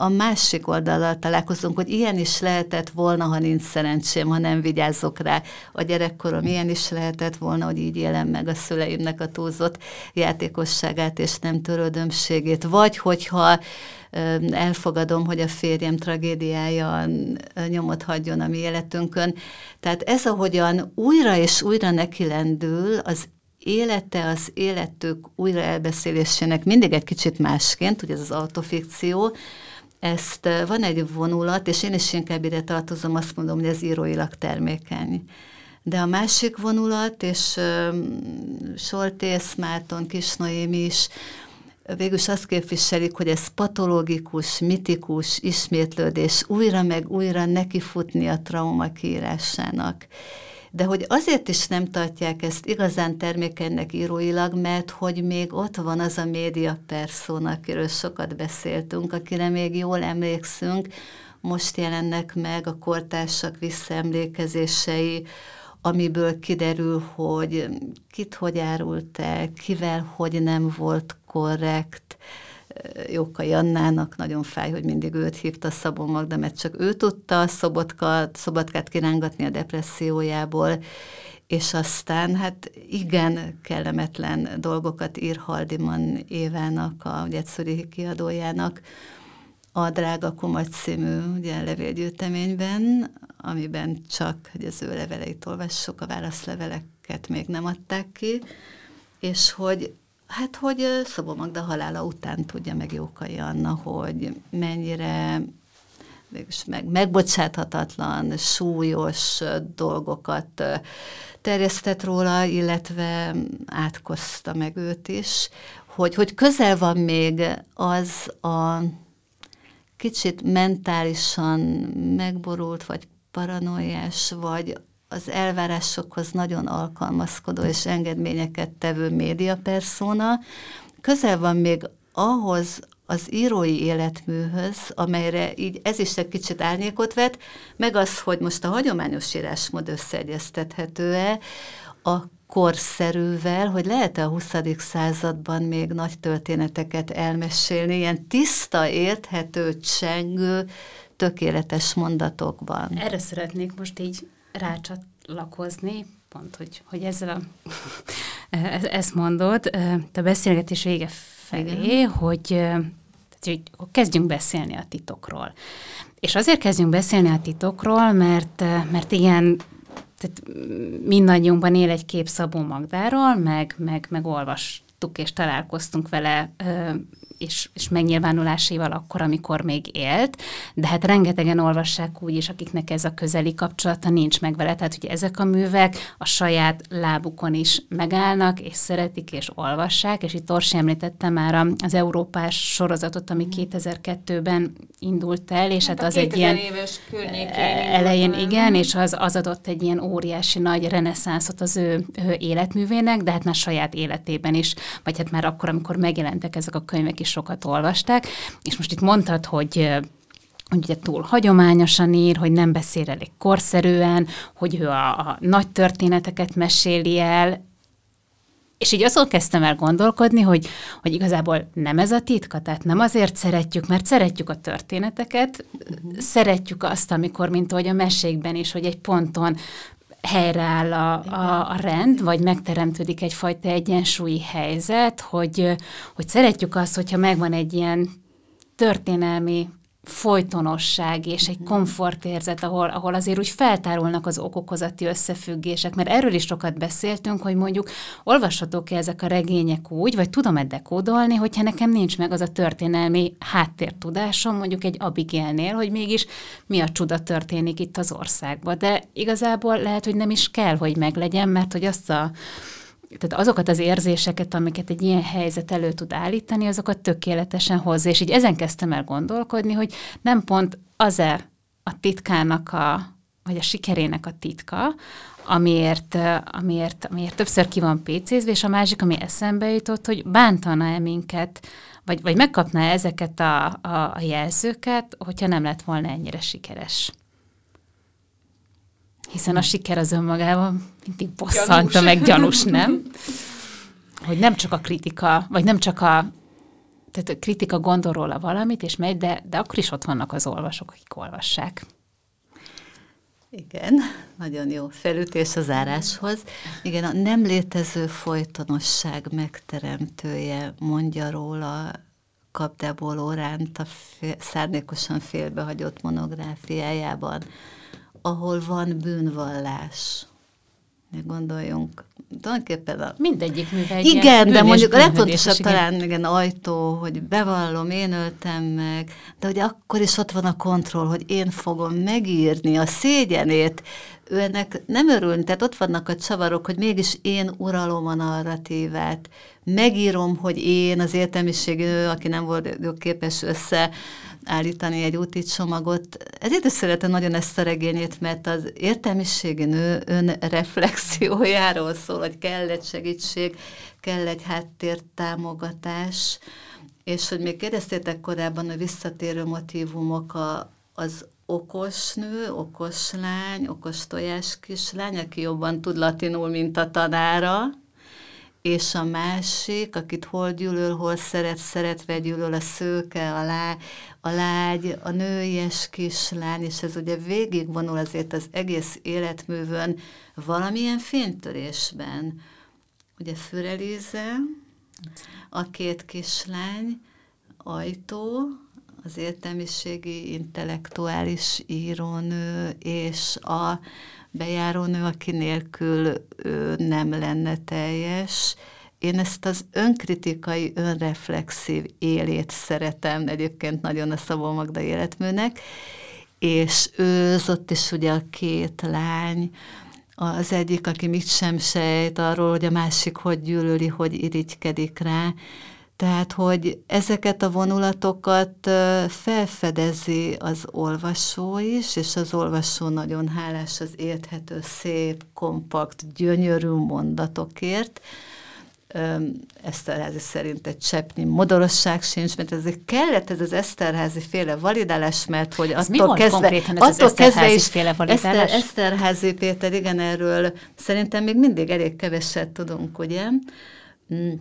B: a másik oldalal találkozunk, hogy ilyen is lehetett volna, ha nincs szerencsém, ha nem vigyázok rá. A gyerekkorom ilyen is lehetett volna, hogy így élem meg a szüleimnek a túlzott játékosságát és nem törődömségét. Vagy hogyha elfogadom, hogy a férjem tragédiája nyomot hagyjon a mi életünkön. Tehát ez, ahogyan újra és újra neki lendül, az élete, az életük újra elbeszélésének mindig egy kicsit másként, ugye ez az autofikció, ezt van egy vonulat, és én is inkább ide tartozom, azt mondom, hogy ez íróilag termékeny. De a másik vonulat, és uh, Soltész Márton, Kisnoém is, végülis azt képviselik, hogy ez patológikus, mitikus ismétlődés, újra meg újra nekifutni a trauma kiírásának de hogy azért is nem tartják ezt igazán termékenynek íróilag, mert hogy még ott van az a média persona, akiről sokat beszéltünk, akire még jól emlékszünk, most jelennek meg a kortársak visszaemlékezései, amiből kiderül, hogy kit hogy árult el, kivel hogy nem volt korrekt, Jókai Annának. Nagyon fáj, hogy mindig őt hívta Szabó Magda, mert csak ő tudta a szobotka, szobotkát kirángatni a depressziójából, és aztán hát igen kellemetlen dolgokat ír Haldiman Évának, a Gyetszori kiadójának, a Drága Kumacs című ugye, levélgyűjteményben, amiben csak hogy az ő leveleit olvassuk, a válaszleveleket még nem adták ki, és hogy hát hogy Szabó Magda halála után tudja meg Jókai Anna, hogy mennyire mégis meg, megbocsáthatatlan, súlyos dolgokat terjesztett róla, illetve átkozta meg őt is, hogy, hogy közel van még az a kicsit mentálisan megborult, vagy paranoiás, vagy az elvárásokhoz nagyon alkalmazkodó és engedményeket tevő médiapersona, közel van még ahhoz az írói életműhöz, amelyre így ez is egy kicsit árnyékot vet, meg az, hogy most a hagyományos írásmód összeegyeztethető-e a korszerűvel, hogy lehet-e a 20. században még nagy történeteket elmesélni, ilyen tiszta, érthető, csengő, tökéletes mondatokban.
C: Erre szeretnék most így rácsatlakozni, pont, hogy, hogy ezzel a, ezt mondod, te beszélgetés vége felé, Igen. hogy hogy kezdjünk beszélni a titokról. És azért kezdjünk beszélni a titokról, mert, mert ilyen tehát mindannyiunkban él egy kép Szabó Magdáról, meg, meg, meg olvastuk és találkoztunk vele és, és megnyilvánulásaival akkor, amikor még élt, de hát rengetegen olvassák úgy is, akiknek ez a közeli kapcsolata nincs meg vele, tehát hogy ezek a művek a saját lábukon is megállnak, és szeretik, és olvassák, és itt Orsi említette már az Európás sorozatot, ami 2002-ben indult el, és hát, hát az egy ilyen
A: éves
C: elején, igen, és az, az adott egy ilyen óriási nagy reneszánszot az ő, ő életművének, de hát már saját életében is, vagy hát már akkor, amikor megjelentek ezek a könyvek is sokat olvasták, és most itt mondtad, hogy hogy ugye túl hagyományosan ír, hogy nem beszél elég korszerűen, hogy ő a, a nagy történeteket meséli el, és így azon kezdtem el gondolkodni, hogy, hogy igazából nem ez a titka, tehát nem azért szeretjük, mert szeretjük a történeteket, uh-huh. szeretjük azt, amikor, mint ahogy a mesékben is, hogy egy ponton helyreáll a, a, a rend, vagy megteremtődik egyfajta egyensúlyi helyzet, hogy, hogy szeretjük azt, hogyha megvan egy ilyen történelmi folytonosság és egy mhm. komfortérzet, ahol, ahol azért úgy feltárulnak az okokozati összefüggések, mert erről is sokat beszéltünk, hogy mondjuk olvashatók-e ezek a regények úgy, vagy tudom-e dekódolni, hogyha nekem nincs meg az a történelmi háttértudásom, mondjuk egy Abigailnél, hogy mégis mi a csuda történik itt az országban. De igazából lehet, hogy nem is kell, hogy meglegyen, mert hogy azt a tehát azokat az érzéseket, amiket egy ilyen helyzet elő tud állítani, azokat tökéletesen hozza. És így ezen kezdtem el gondolkodni, hogy nem pont azért a titkának a, vagy a sikerének a titka, amiért, amiért, amiért többször ki van pécézve, és a másik, ami eszembe jutott, hogy bántana-e minket, vagy, vagy megkapná ezeket a, a, a jelzőket, hogyha nem lett volna ennyire sikeres hiszen a siker az önmagában mindig bosszanta, meg gyanús, nem? Hogy nem csak a kritika, vagy nem csak a tehát a kritika gondol róla valamit, és megy, de, de akkor is ott vannak az olvasók, akik olvassák.
B: Igen, nagyon jó felütés az áráshoz. Igen, a nem létező folytonosság megteremtője mondja róla Kapdából Oránt a fél, szárnékosan félbehagyott monográfiájában ahol van bűnvallás. Ne gondoljunk. Tulajdonképpen a...
C: Mindegyik műve
B: Igen, de mondjuk a legfontosabb talán igen, ajtó, hogy bevallom, én öltem meg, de ugye akkor is ott van a kontroll, hogy én fogom megírni a szégyenét. Ő ennek nem örülni, tehát ott vannak a csavarok, hogy mégis én uralom a narratívát. Megírom, hogy én az értelmiségi nő, aki nem volt képes össze állítani egy úti csomagot. Ezért is szeretem nagyon ezt a regényét, mert az értelmiségi nő önreflexiójáról szól, hogy kell egy segítség, kell egy háttértámogatás, és hogy még kérdeztétek korábban, a visszatérő motivumok a, az okos nő, okos lány, okos tojás kislány, aki jobban tud latinul, mint a tanára, és a másik, akit hol gyűlöl, hol szeret, szeretve gyűlöl a szőke, a, lá, a lágy, a nőies kislány, és ez ugye végigvonul azért az egész életművön valamilyen fénytörésben. Ugye Fürelíze, a két kislány, ajtó, az értelmiségi, intellektuális írónő, és a bejárónő, aki nélkül nem lenne teljes. Én ezt az önkritikai, önreflexív élét szeretem egyébként nagyon a Szabó Magda életműnek, és ő ott is ugye a két lány, az egyik, aki mit sem sejt arról, hogy a másik hogy gyűlöli, hogy irigykedik rá, tehát, hogy ezeket a vonulatokat felfedezi az olvasó is, és az olvasó nagyon hálás az érthető, szép, kompakt, gyönyörű mondatokért. Eszterházi szerint egy cseppnyi modorosság sincs, mert ezért kellett ez az Eszterházi féle validálás, mert hogy
C: ez attól kezdve, ez attól az kezdve is féle validálás?
B: Eszter, Eszterházi Péter, igen, erről szerintem még mindig elég keveset tudunk, ugye? Mm.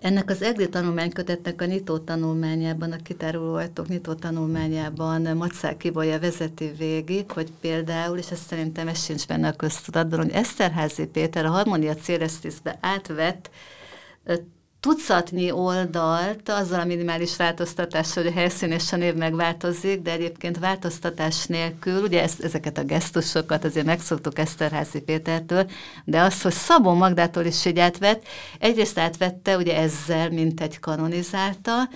B: Ennek az EGRI tanulmánykötetnek a nyitó tanulmányában, a kitáruló ajtók nyitó tanulmányában Macák Kibolya vezeti végig, hogy például, és ezt szerintem ez sincs benne a köztudatban, hogy Eszterházi Péter a Harmonia Célesztiszbe átvett tucatnyi oldalt, azzal a minimális változtatás, hogy a helyszín és a név megváltozik, de egyébként változtatás nélkül, ugye ezt, ezeket a gesztusokat azért megszoktuk Eszterházi Pétertől, de az, hogy Szabó Magdától is így átvett, egyrészt átvette ugye ezzel, mint egy kanonizálta,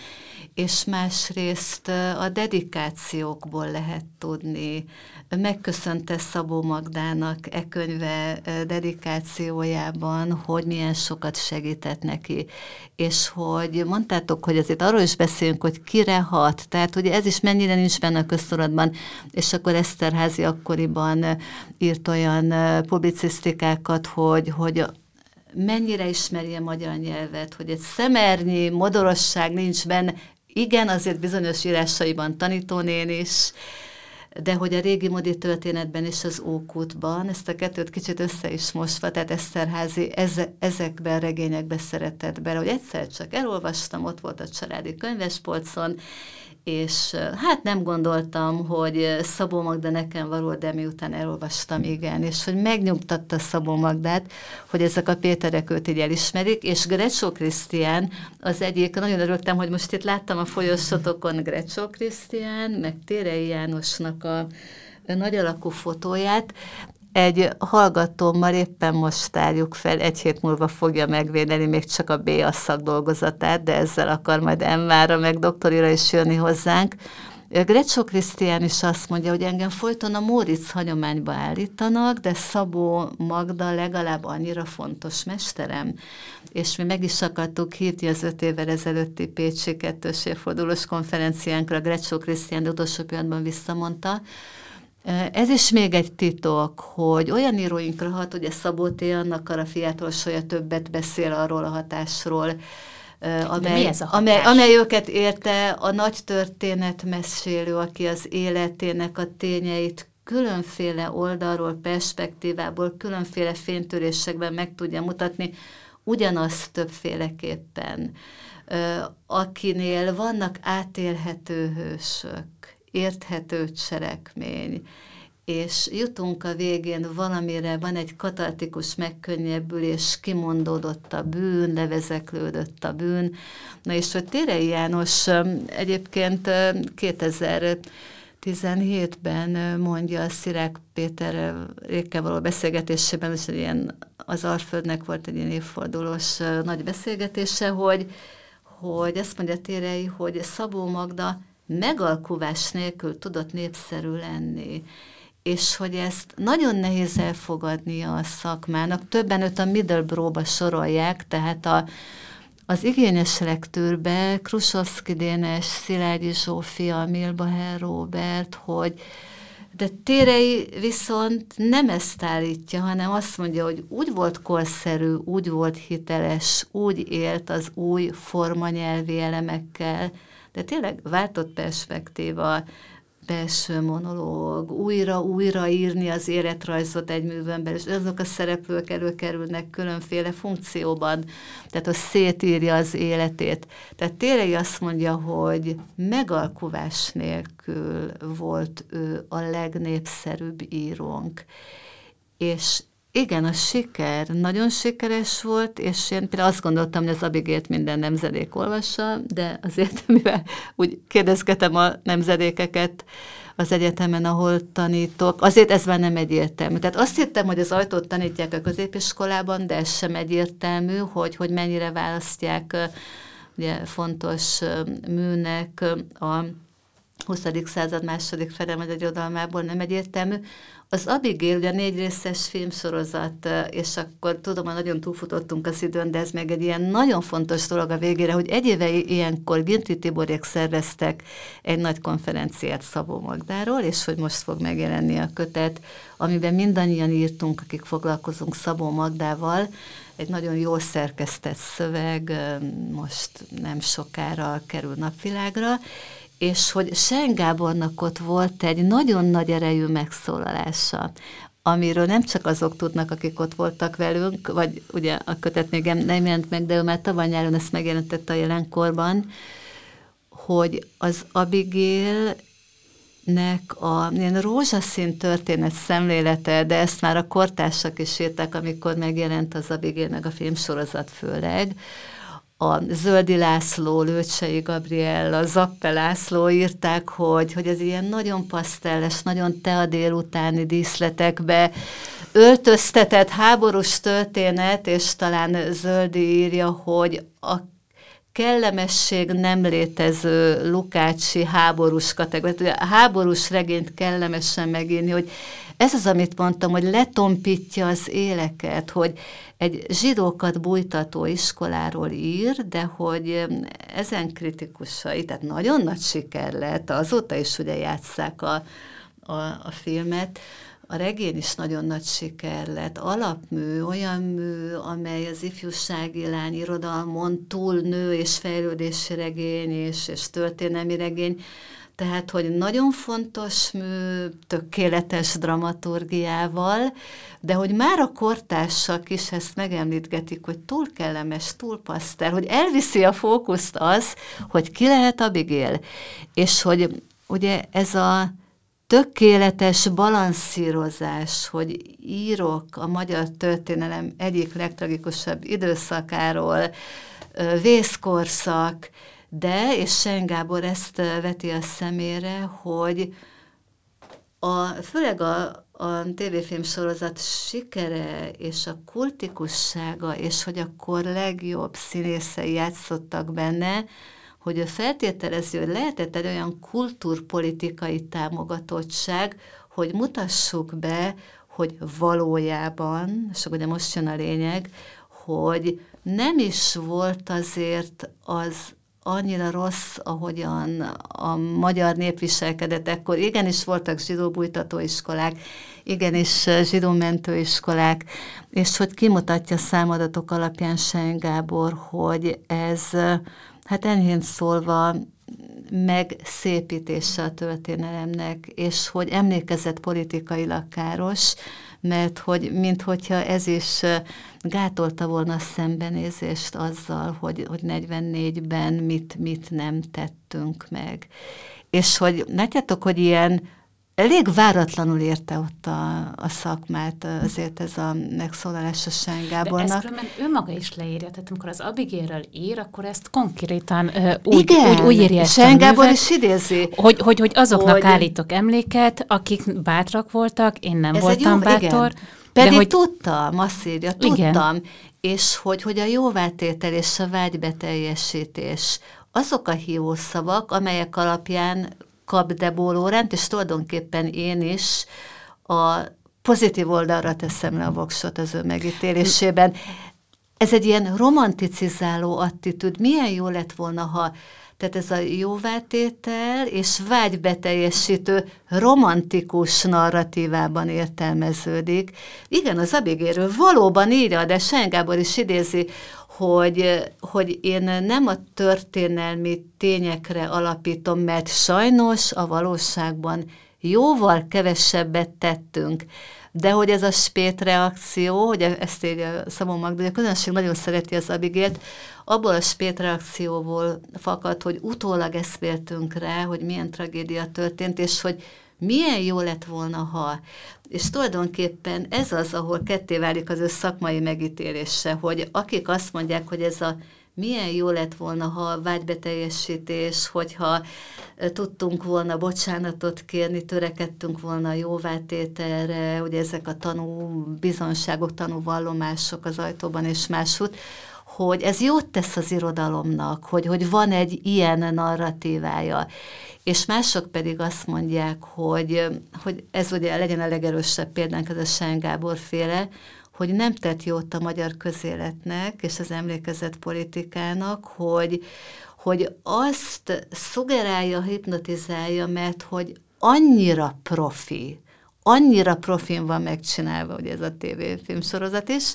B: és másrészt a dedikációkból lehet tudni. Megköszönte Szabó Magdának e könyve dedikációjában, hogy milyen sokat segített neki, és hogy mondtátok, hogy azért arról is beszélünk, hogy kire hat, tehát hogy ez is mennyire nincs benne a köztudatban, és akkor Eszterházi akkoriban írt olyan publicisztikákat, hogy, hogy mennyire ismeri a magyar nyelvet, hogy egy szemernyi modorosság nincs benne, igen, azért bizonyos írásaiban tanítónén is, de hogy a régi modi történetben és az Ókútban, ezt a kettőt kicsit össze is mosva, tehát Eszterházi eze, ezekben regényekbe szeretett bele, hogy egyszer csak elolvastam, ott volt a családi könyvespolcon, és hát nem gondoltam, hogy Szabó Magda nekem való, de miután elolvastam, igen, és hogy megnyugtatta Szabó Magdát, hogy ezek a Péterek őt így elismerik, és Grecsó Krisztián az egyik, nagyon örültem, hogy most itt láttam a folyosotokon Grecsó Krisztián, meg Térei Jánosnak a nagy alakú fotóját, egy hallgatómmal éppen most tárjuk fel, egy hét múlva fogja megvédeni még csak a B szakdolgozatát, de ezzel akar majd Emmára meg doktorira is jönni hozzánk. Grecsó Krisztián is azt mondja, hogy engem folyton a Móricz hagyományba állítanak, de Szabó Magda legalább annyira fontos mesterem. És mi meg is akartuk hívni az öt évvel ezelőtti Pécsi kettős évfordulós konferenciánkra, Grecsó Krisztián utolsó pillanatban visszamondta, ez is még egy titok, hogy olyan íróinkra hat, hogy a Szabó T. annak a fiától soja többet beszél arról a hatásról, amely,
C: ez a
B: hatás? amely, amely őket érte a nagy történet mesélő, aki az életének a tényeit különféle oldalról, perspektívából, különféle fénytörésekben meg tudja mutatni, ugyanazt többféleképpen, akinél vannak átélhető hősök, érthető cselekmény, és jutunk a végén valamire, van egy katartikus megkönnyebbülés, kimondódott a bűn, levezeklődött a bűn. Na és hogy Térei János egyébként 2017-ben mondja a Szirák Péter Rékkel való beszélgetésében, és ilyen az Alföldnek volt egy ilyen évfordulós nagy beszélgetése, hogy, hogy azt mondja Térei, hogy Szabó Magda megalkuvás nélkül tudott népszerű lenni, és hogy ezt nagyon nehéz elfogadnia a szakmának. Többen őt a Middlebrough-ba sorolják, tehát a, az igényes lektűrbe Krusovszki Dénes, Szilágyi Zsófia, Milbaher Robert, hogy de Térei viszont nem ezt állítja, hanem azt mondja, hogy úgy volt korszerű, úgy volt hiteles, úgy élt az új formanyelvi elemekkel, de tényleg váltott perspektíva, belső monológ, újra-újra írni az életrajzot egy művön belül, és azok a szereplők előkerülnek különféle funkcióban, tehát az szétírja az életét. Tehát tényleg azt mondja, hogy megalkuvás nélkül volt ő a legnépszerűbb írónk. És igen, a siker nagyon sikeres volt, és én például azt gondoltam, hogy az Abigét minden nemzedék olvassa, de azért, mivel úgy kérdezgetem a nemzedékeket az egyetemen, ahol tanítok, azért ez már nem egyértelmű. Tehát azt hittem, hogy az ajtót tanítják a középiskolában, de ez sem egyértelmű, hogy, hogy mennyire választják ugye, fontos műnek a 20. század második fele vagy irodalmából nem egyértelmű. Az Abigail ugye négy részes filmsorozat, és akkor tudom, hogy nagyon túlfutottunk az időn, de ez meg egy ilyen nagyon fontos dolog a végére, hogy egy éve ilyenkor Ginti Tiborék szerveztek egy nagy konferenciát Szabó Magdáról, és hogy most fog megjelenni a kötet, amiben mindannyian írtunk, akik foglalkozunk Szabó Magdával, egy nagyon jól szerkesztett szöveg, most nem sokára kerül napvilágra, és hogy Sen Gábornak ott volt egy nagyon nagy erejű megszólalása, amiről nem csak azok tudnak, akik ott voltak velünk, vagy ugye a kötet még nem jelent meg, de ő már tavaly nyáron ezt megjelentette a jelenkorban, hogy az Abigail nek a ilyen rózsaszín történet szemlélete, de ezt már a kortársak is írták, amikor megjelent az Abigail meg a filmsorozat főleg, a Zöldi László, Lőcsei Gabriel, a Zappe László írták, hogy, hogy ez ilyen nagyon pasztelles, nagyon tea délutáni díszletekbe öltöztetett háborús történet, és talán Zöldi írja, hogy a kellemesség nem létező Lukácsi háborús kategória. A háborús regényt kellemesen megírni, hogy ez az, amit mondtam, hogy letompítja az éleket, hogy egy zsidókat bújtató iskoláról ír, de hogy ezen kritikusai, tehát nagyon nagy siker lett, azóta is ugye játsszák a, a, a filmet, a regény is nagyon nagy siker lett. Alapmű, olyan mű, amely az ifjúsági lány irodalmon túl nő és fejlődési regény és, és történelmi regény, tehát, hogy nagyon fontos mű, tökéletes dramaturgiával, de hogy már a kortársak is ezt megemlítgetik, hogy túl kellemes, túl paszter, hogy elviszi a fókuszt az, hogy ki lehet Abigail, és hogy ugye ez a tökéletes balanszírozás, hogy írok a magyar történelem egyik legtragikusabb időszakáról, vészkorszak, de, és Sen Gábor ezt veti a szemére, hogy a, főleg a, a tévéfilm sorozat sikere és a kultikussága, és hogy akkor legjobb színészei játszottak benne, hogy ő feltételezi, hogy lehetett egy olyan kultúrpolitikai támogatottság, hogy mutassuk be, hogy valójában, és ugye most jön a lényeg, hogy nem is volt azért az annyira rossz, ahogyan a magyar nép viselkedett ekkor. Igenis voltak zsidó bújtatóiskolák, igenis zsidó mentőiskolák, és hogy kimutatja számadatok alapján Gábor, hogy ez, hát enyhén szólva, megszépítése a történelemnek, és hogy emlékezett politikailag káros, mert hogy minthogyha ez is gátolta volna a szembenézést azzal, hogy, hogy 44-ben mit, mit nem tettünk meg. És hogy látjátok, hogy ilyen elég váratlanul érte ott a, a szakmát azért ez a megszólalás a Sengábornak. De ezt
C: különben ő maga is leírja, tehát amikor az Abigéről ír, akkor ezt konkrétan uh, úgy, Igen, úgy, úgy írja
B: Sengábor is idézi.
C: Hogy, hogy, hogy azoknak hogy... állítok emléket, akik bátrak voltak, én nem ez voltam jó, bátor. Igen.
B: Pedig de hogy... tudtam, azt írja, tudtam. Igen. És hogy, hogy a jóvátétel és a vágybeteljesítés, azok a hiószavak, amelyek alapján kap Debó Lórent, és tulajdonképpen én is a pozitív oldalra teszem le a voksot az ő megítélésében. Ez egy ilyen romanticizáló attitűd. Milyen jó lett volna, ha tehát ez a jóvátétel és vágybeteljesítő romantikus narratívában értelmeződik. Igen, az Abigéről valóban írja, de Sen is idézi, hogy, hogy én nem a történelmi tényekre alapítom, mert sajnos a valóságban jóval kevesebbet tettünk. De hogy ez a spét reakció, hogy ezt így a Szabó Magda, a közönség nagyon szereti az Abigélt, abból a spét reakcióból fakad, hogy utólag eszméltünk rá, hogy milyen tragédia történt, és hogy milyen jó lett volna, ha. És tulajdonképpen ez az, ahol ketté válik az ő szakmai megítélése, hogy akik azt mondják, hogy ez a milyen jó lett volna, ha vágybeteljesítés, hogyha tudtunk volna bocsánatot kérni, törekedtünk volna a jóvátételre, ugye ezek a tanú bizonságok, tanúvallomások az ajtóban és máshogy, hogy ez jót tesz az irodalomnak, hogy, hogy van egy ilyen narratívája. És mások pedig azt mondják, hogy, hogy ez ugye legyen a legerősebb példánk, ez a Sán Gábor féle, hogy nem tett jót a magyar közéletnek és az emlékezett politikának, hogy, hogy azt szugerálja, hipnotizálja, mert hogy annyira profi, annyira profin van megcsinálva, hogy ez a tévéfilm sorozat is,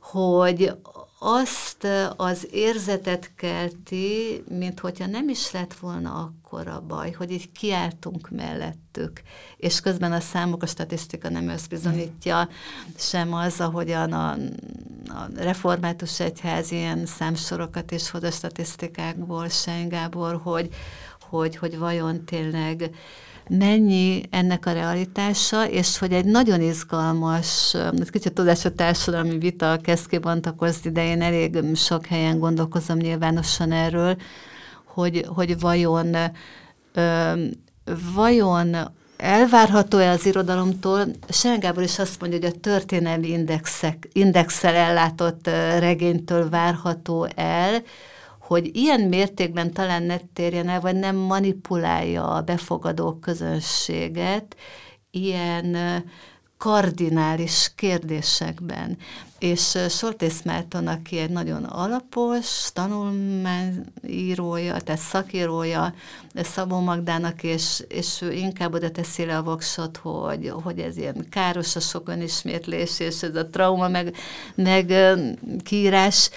B: hogy azt az érzetet kelti, mint hogyha nem is lett volna akkora baj, hogy így kiáltunk mellettük, és közben a számok, a statisztika nem ezt bizonyítja, sem az, ahogyan a, a református egyház ilyen számsorokat is hoz a statisztikákból, Sein Gábor, hogy, hogy, hogy vajon tényleg mennyi ennek a realitása, és hogy egy nagyon izgalmas, ez kicsit tudás a társadalmi vita kezd kibontakozni, de én elég sok helyen gondolkozom nyilvánosan erről, hogy, hogy vajon, ö, vajon elvárható-e az irodalomtól? Seren Gábor is azt mondja, hogy a történelmi indexek, indexel ellátott regénytől várható el, hogy ilyen mértékben talán ne térjen el, vagy nem manipulálja a befogadó közönséget ilyen kardinális kérdésekben és Soltész Márton, aki egy nagyon alapos tanulmányírója, tehát szakírója Szabó Magdának, és, és ő inkább oda teszi le a voksot, hogy, hogy ez ilyen káros a sok önismétlés, és ez a trauma, meg, meg kiírás.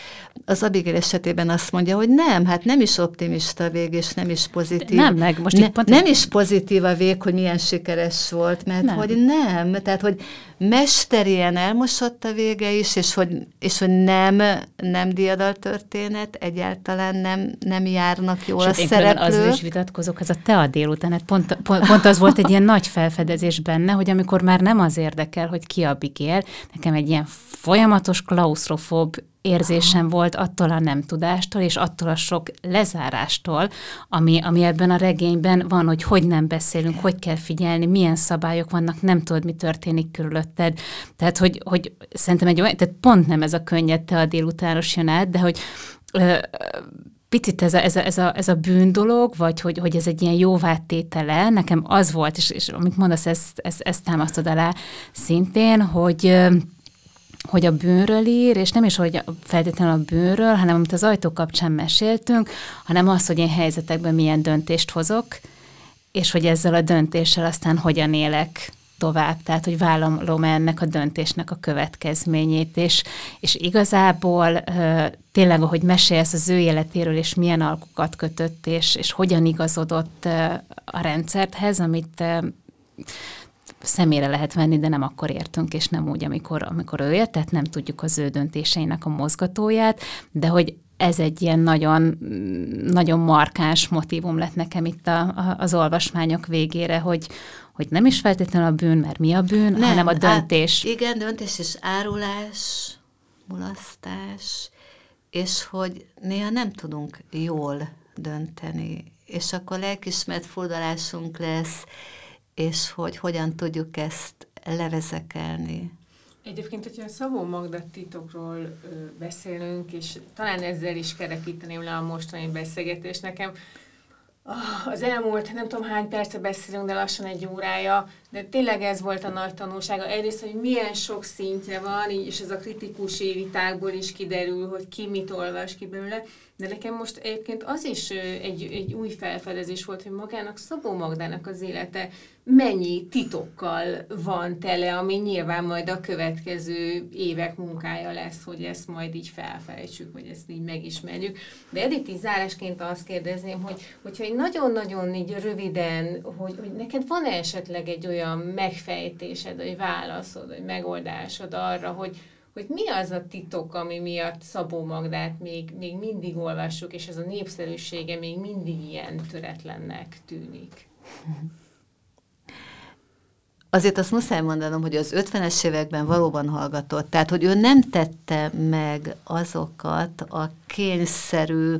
B: Az Abigail esetében azt mondja, hogy nem, hát nem is optimista vég, és nem is pozitív.
C: Nem, meg most
B: ne, pont... Nem is pozitív a vég, hogy milyen sikeres volt, mert nem. hogy nem, tehát hogy mesterien elmosott a vége is, és hogy, és hogy nem, nem diadal történet, egyáltalán nem, nem járnak jól Sőt, a szereplők.
C: Az is vitatkozok, ez a te a délután, hát pont, pont, pont az volt egy ilyen nagy felfedezés benne, hogy amikor már nem az érdekel, hogy ki a bigél, nekem egy ilyen folyamatos klaustrofób érzésem volt attól a nem tudástól, és attól a sok lezárástól, ami, ami ebben a regényben van, hogy hogy nem beszélünk, hogy kell figyelni, milyen szabályok vannak, nem tudod, mi történik körülötted. Tehát, hogy, hogy szerintem egy olyan, tehát pont nem ez a könnyed te a délutános jön át, de hogy ö, picit ez a, ez a, ez a, ez a bűn dolog, vagy hogy, hogy ez egy ilyen jóvátétele, nekem az volt, és, és amit mondasz, ezt, ezt, ezt támasztod alá szintén, hogy hogy a bűnről ír, és nem is, hogy feltétlenül a bűnről, hanem amit az ajtó kapcsán meséltünk, hanem az, hogy én helyzetekben milyen döntést hozok, és hogy ezzel a döntéssel aztán hogyan élek tovább, tehát hogy vállalom ennek a döntésnek a következményét, és, és igazából tényleg, ahogy mesélsz az ő életéről, és milyen alkukat kötött, és, és hogyan igazodott a rendszerthez, amit szemére lehet venni, de nem akkor értünk, és nem úgy, amikor, amikor ő ért, tehát nem tudjuk az ő döntéseinek a mozgatóját, de hogy ez egy ilyen nagyon, nagyon markáns motivum lett nekem itt a, a, az olvasmányok végére, hogy, hogy nem is feltétlenül a bűn, mert mi a bűn, nem, hanem a döntés.
B: Á, igen, döntés és árulás, mulasztás, és hogy néha nem tudunk jól dönteni, és akkor lelkismert fordulásunk lesz, és hogy hogyan tudjuk ezt levezekelni.
A: Egyébként, hogyha a Szabó Magda titokról ö, beszélünk, és talán ezzel is kerekíteném le a mostani beszélgetést nekem, az elmúlt nem tudom hány perce beszélünk, de lassan egy órája, De tényleg ez volt a nagy tanulsága. Egyrészt, hogy milyen sok szintje van, és ez a kritikus vitákból is kiderül, hogy ki mit olvas ki belőle. De nekem most egyébként az is egy, egy új felfedezés volt, hogy magának Szabó Magdának az élete mennyi titokkal van tele, ami nyilván majd a következő évek munkája lesz, hogy ezt majd így felfejtsük, hogy ezt így megismerjük. De Edith, így zárásként azt kérdezném, hogy hogyha egy nagyon-nagyon így röviden, hogy, hogy neked van -e esetleg egy olyan megfejtésed, vagy válaszod, vagy megoldásod arra, hogy, hogy mi az a titok, ami miatt Szabó Magdát még, még mindig olvassuk, és ez a népszerűsége még mindig ilyen töretlennek tűnik.
B: Azért azt muszáj mondanom, hogy az 50-es években valóban hallgatott, tehát hogy ő nem tette meg azokat a kényszerű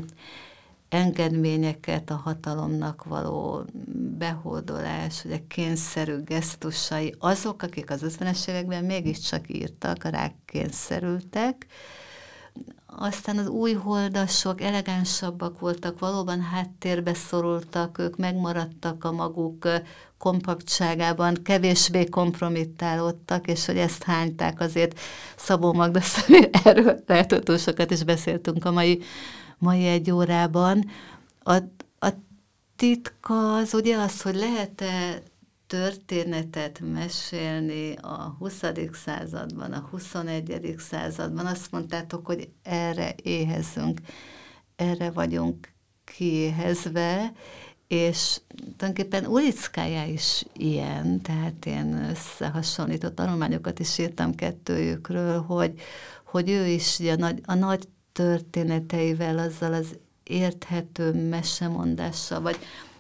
B: engedményeket, a hatalomnak való behódolás, a kényszerű gesztusai, azok, akik az 50-es években mégiscsak írtak, rá kényszerültek, aztán az új holdasok elegánsabbak voltak, valóban háttérbe szorultak, ők megmaradtak a maguk kompaktságában, kevésbé kompromittálódtak, és hogy ezt hányták azért Szabó Magda erről lehet, sokat is beszéltünk a mai, mai egy órában. A, a titka az ugye az, hogy lehet-e történetet mesélni a 20. században, a 21. században. Azt mondtátok, hogy erre éhezünk, erre vagyunk kiéhezve, és tulajdonképpen Ulickája is ilyen, tehát én összehasonlított tanulmányokat is írtam kettőjükről, hogy, hogy ő is a, nagy, a nagy történeteivel, azzal az érthető mesemondással, vagy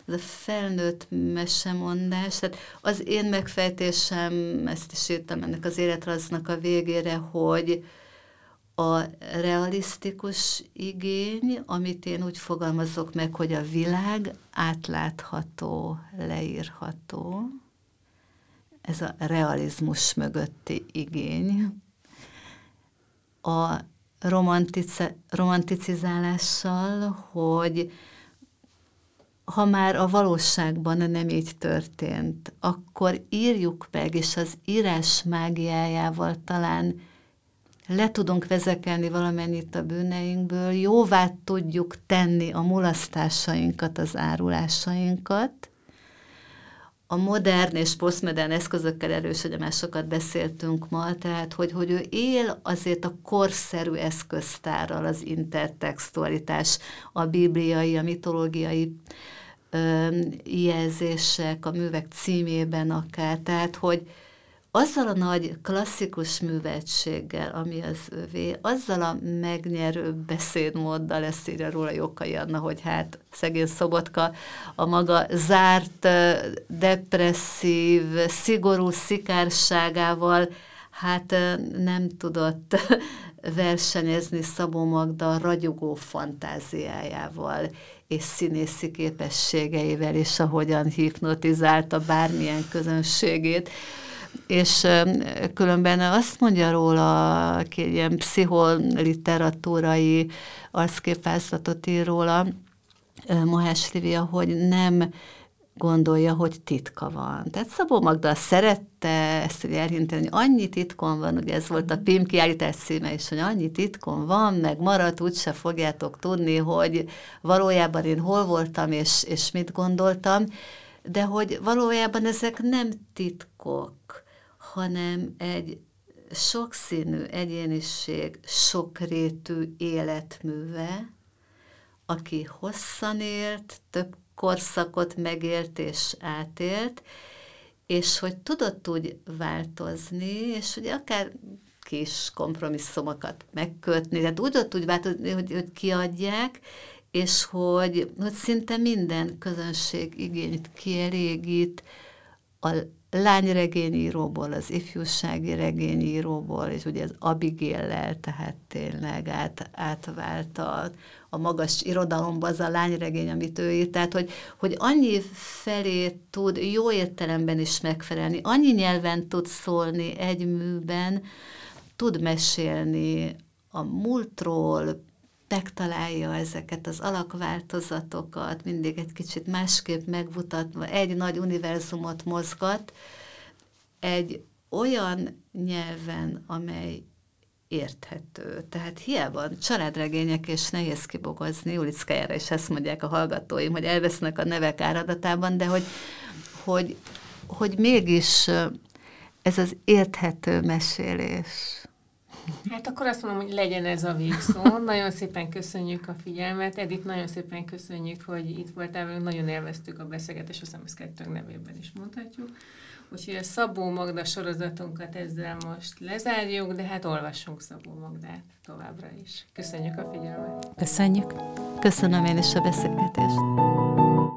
B: ez a felnőtt mesemondás, tehát az én megfejtésem, ezt is írtam ennek az életraznak a végére, hogy a realisztikus igény, amit én úgy fogalmazok meg, hogy a világ átlátható, leírható, ez a realizmus mögötti igény. A romantice, romanticizálással, hogy ha már a valóságban nem így történt, akkor írjuk meg, és az írás mágiájával talán le tudunk vezekelni valamennyit a bűneinkből, jóvá tudjuk tenni a mulasztásainkat, az árulásainkat, a modern és posztmodern eszközökkel erős, hogy már sokat beszéltünk ma, tehát hogy, hogy ő él azért a korszerű eszköztárral, az intertextualitás, a bibliai, a mitológiai ö, jelzések, a művek címében akár, tehát hogy, azzal a nagy klasszikus művetséggel, ami az övé, azzal a megnyerő beszédmóddal, ezt írja róla Jókai Anna, hogy hát szegény Szobotka a maga zárt, depresszív, szigorú szikárságával hát nem tudott versenyezni Szabó Magda ragyogó fantáziájával és színészi képességeivel, és ahogyan hipnotizálta bármilyen közönségét és különben azt mondja róla, aki ilyen pszicholiteratúrai arcképvázlatot ír róla, Mohás Livia, hogy nem gondolja, hogy titka van. Tehát Szabó Magda szerette ezt hogy elhinteni, hogy annyi titkon van, ugye ez volt a PIM kiállítás címe is, hogy annyi titkon van, meg maradt, úgyse fogjátok tudni, hogy valójában én hol voltam, és, és mit gondoltam, de hogy valójában ezek nem titkok, hanem egy sokszínű egyéniség, sokrétű életműve, aki hosszan élt, több korszakot megélt és átélt, és hogy tudott úgy változni, és hogy akár kis kompromisszumokat megkötni, tehát úgy tudott úgy változni, hogy, hogy kiadják, és hogy, hogy szinte minden közönség igényt kielégít, a lányregényíróból, az ifjúsági regényíróból, és ugye az Abigail-lel, tehát tényleg át, átvált a, a magas irodalomba az a lányregény, amit ő írt, tehát hogy, hogy annyi felé tud jó értelemben is megfelelni, annyi nyelven tud szólni egy műben, tud mesélni a múltról, megtalálja ezeket az alakváltozatokat, mindig egy kicsit másképp megmutatva, egy nagy univerzumot mozgat, egy olyan nyelven, amely érthető. Tehát hiába családregények és nehéz kibogozni, Ulickájára is ezt mondják a hallgatóim, hogy elvesznek a nevek áradatában, de hogy, hogy, hogy mégis ez az érthető mesélés.
A: Hát akkor azt mondom, hogy legyen ez a végszó. nagyon szépen köszönjük a figyelmet. Edith, nagyon szépen köszönjük, hogy itt voltál, nagyon élveztük a beszélgetést, azt hiszem, ezt nevében is mondhatjuk. Úgyhogy a Szabó Magda sorozatunkat ezzel most lezárjuk, de hát olvassunk Szabó Magdát továbbra is. Köszönjük a figyelmet!
C: Köszönjük!
B: Köszönöm én is a beszélgetést!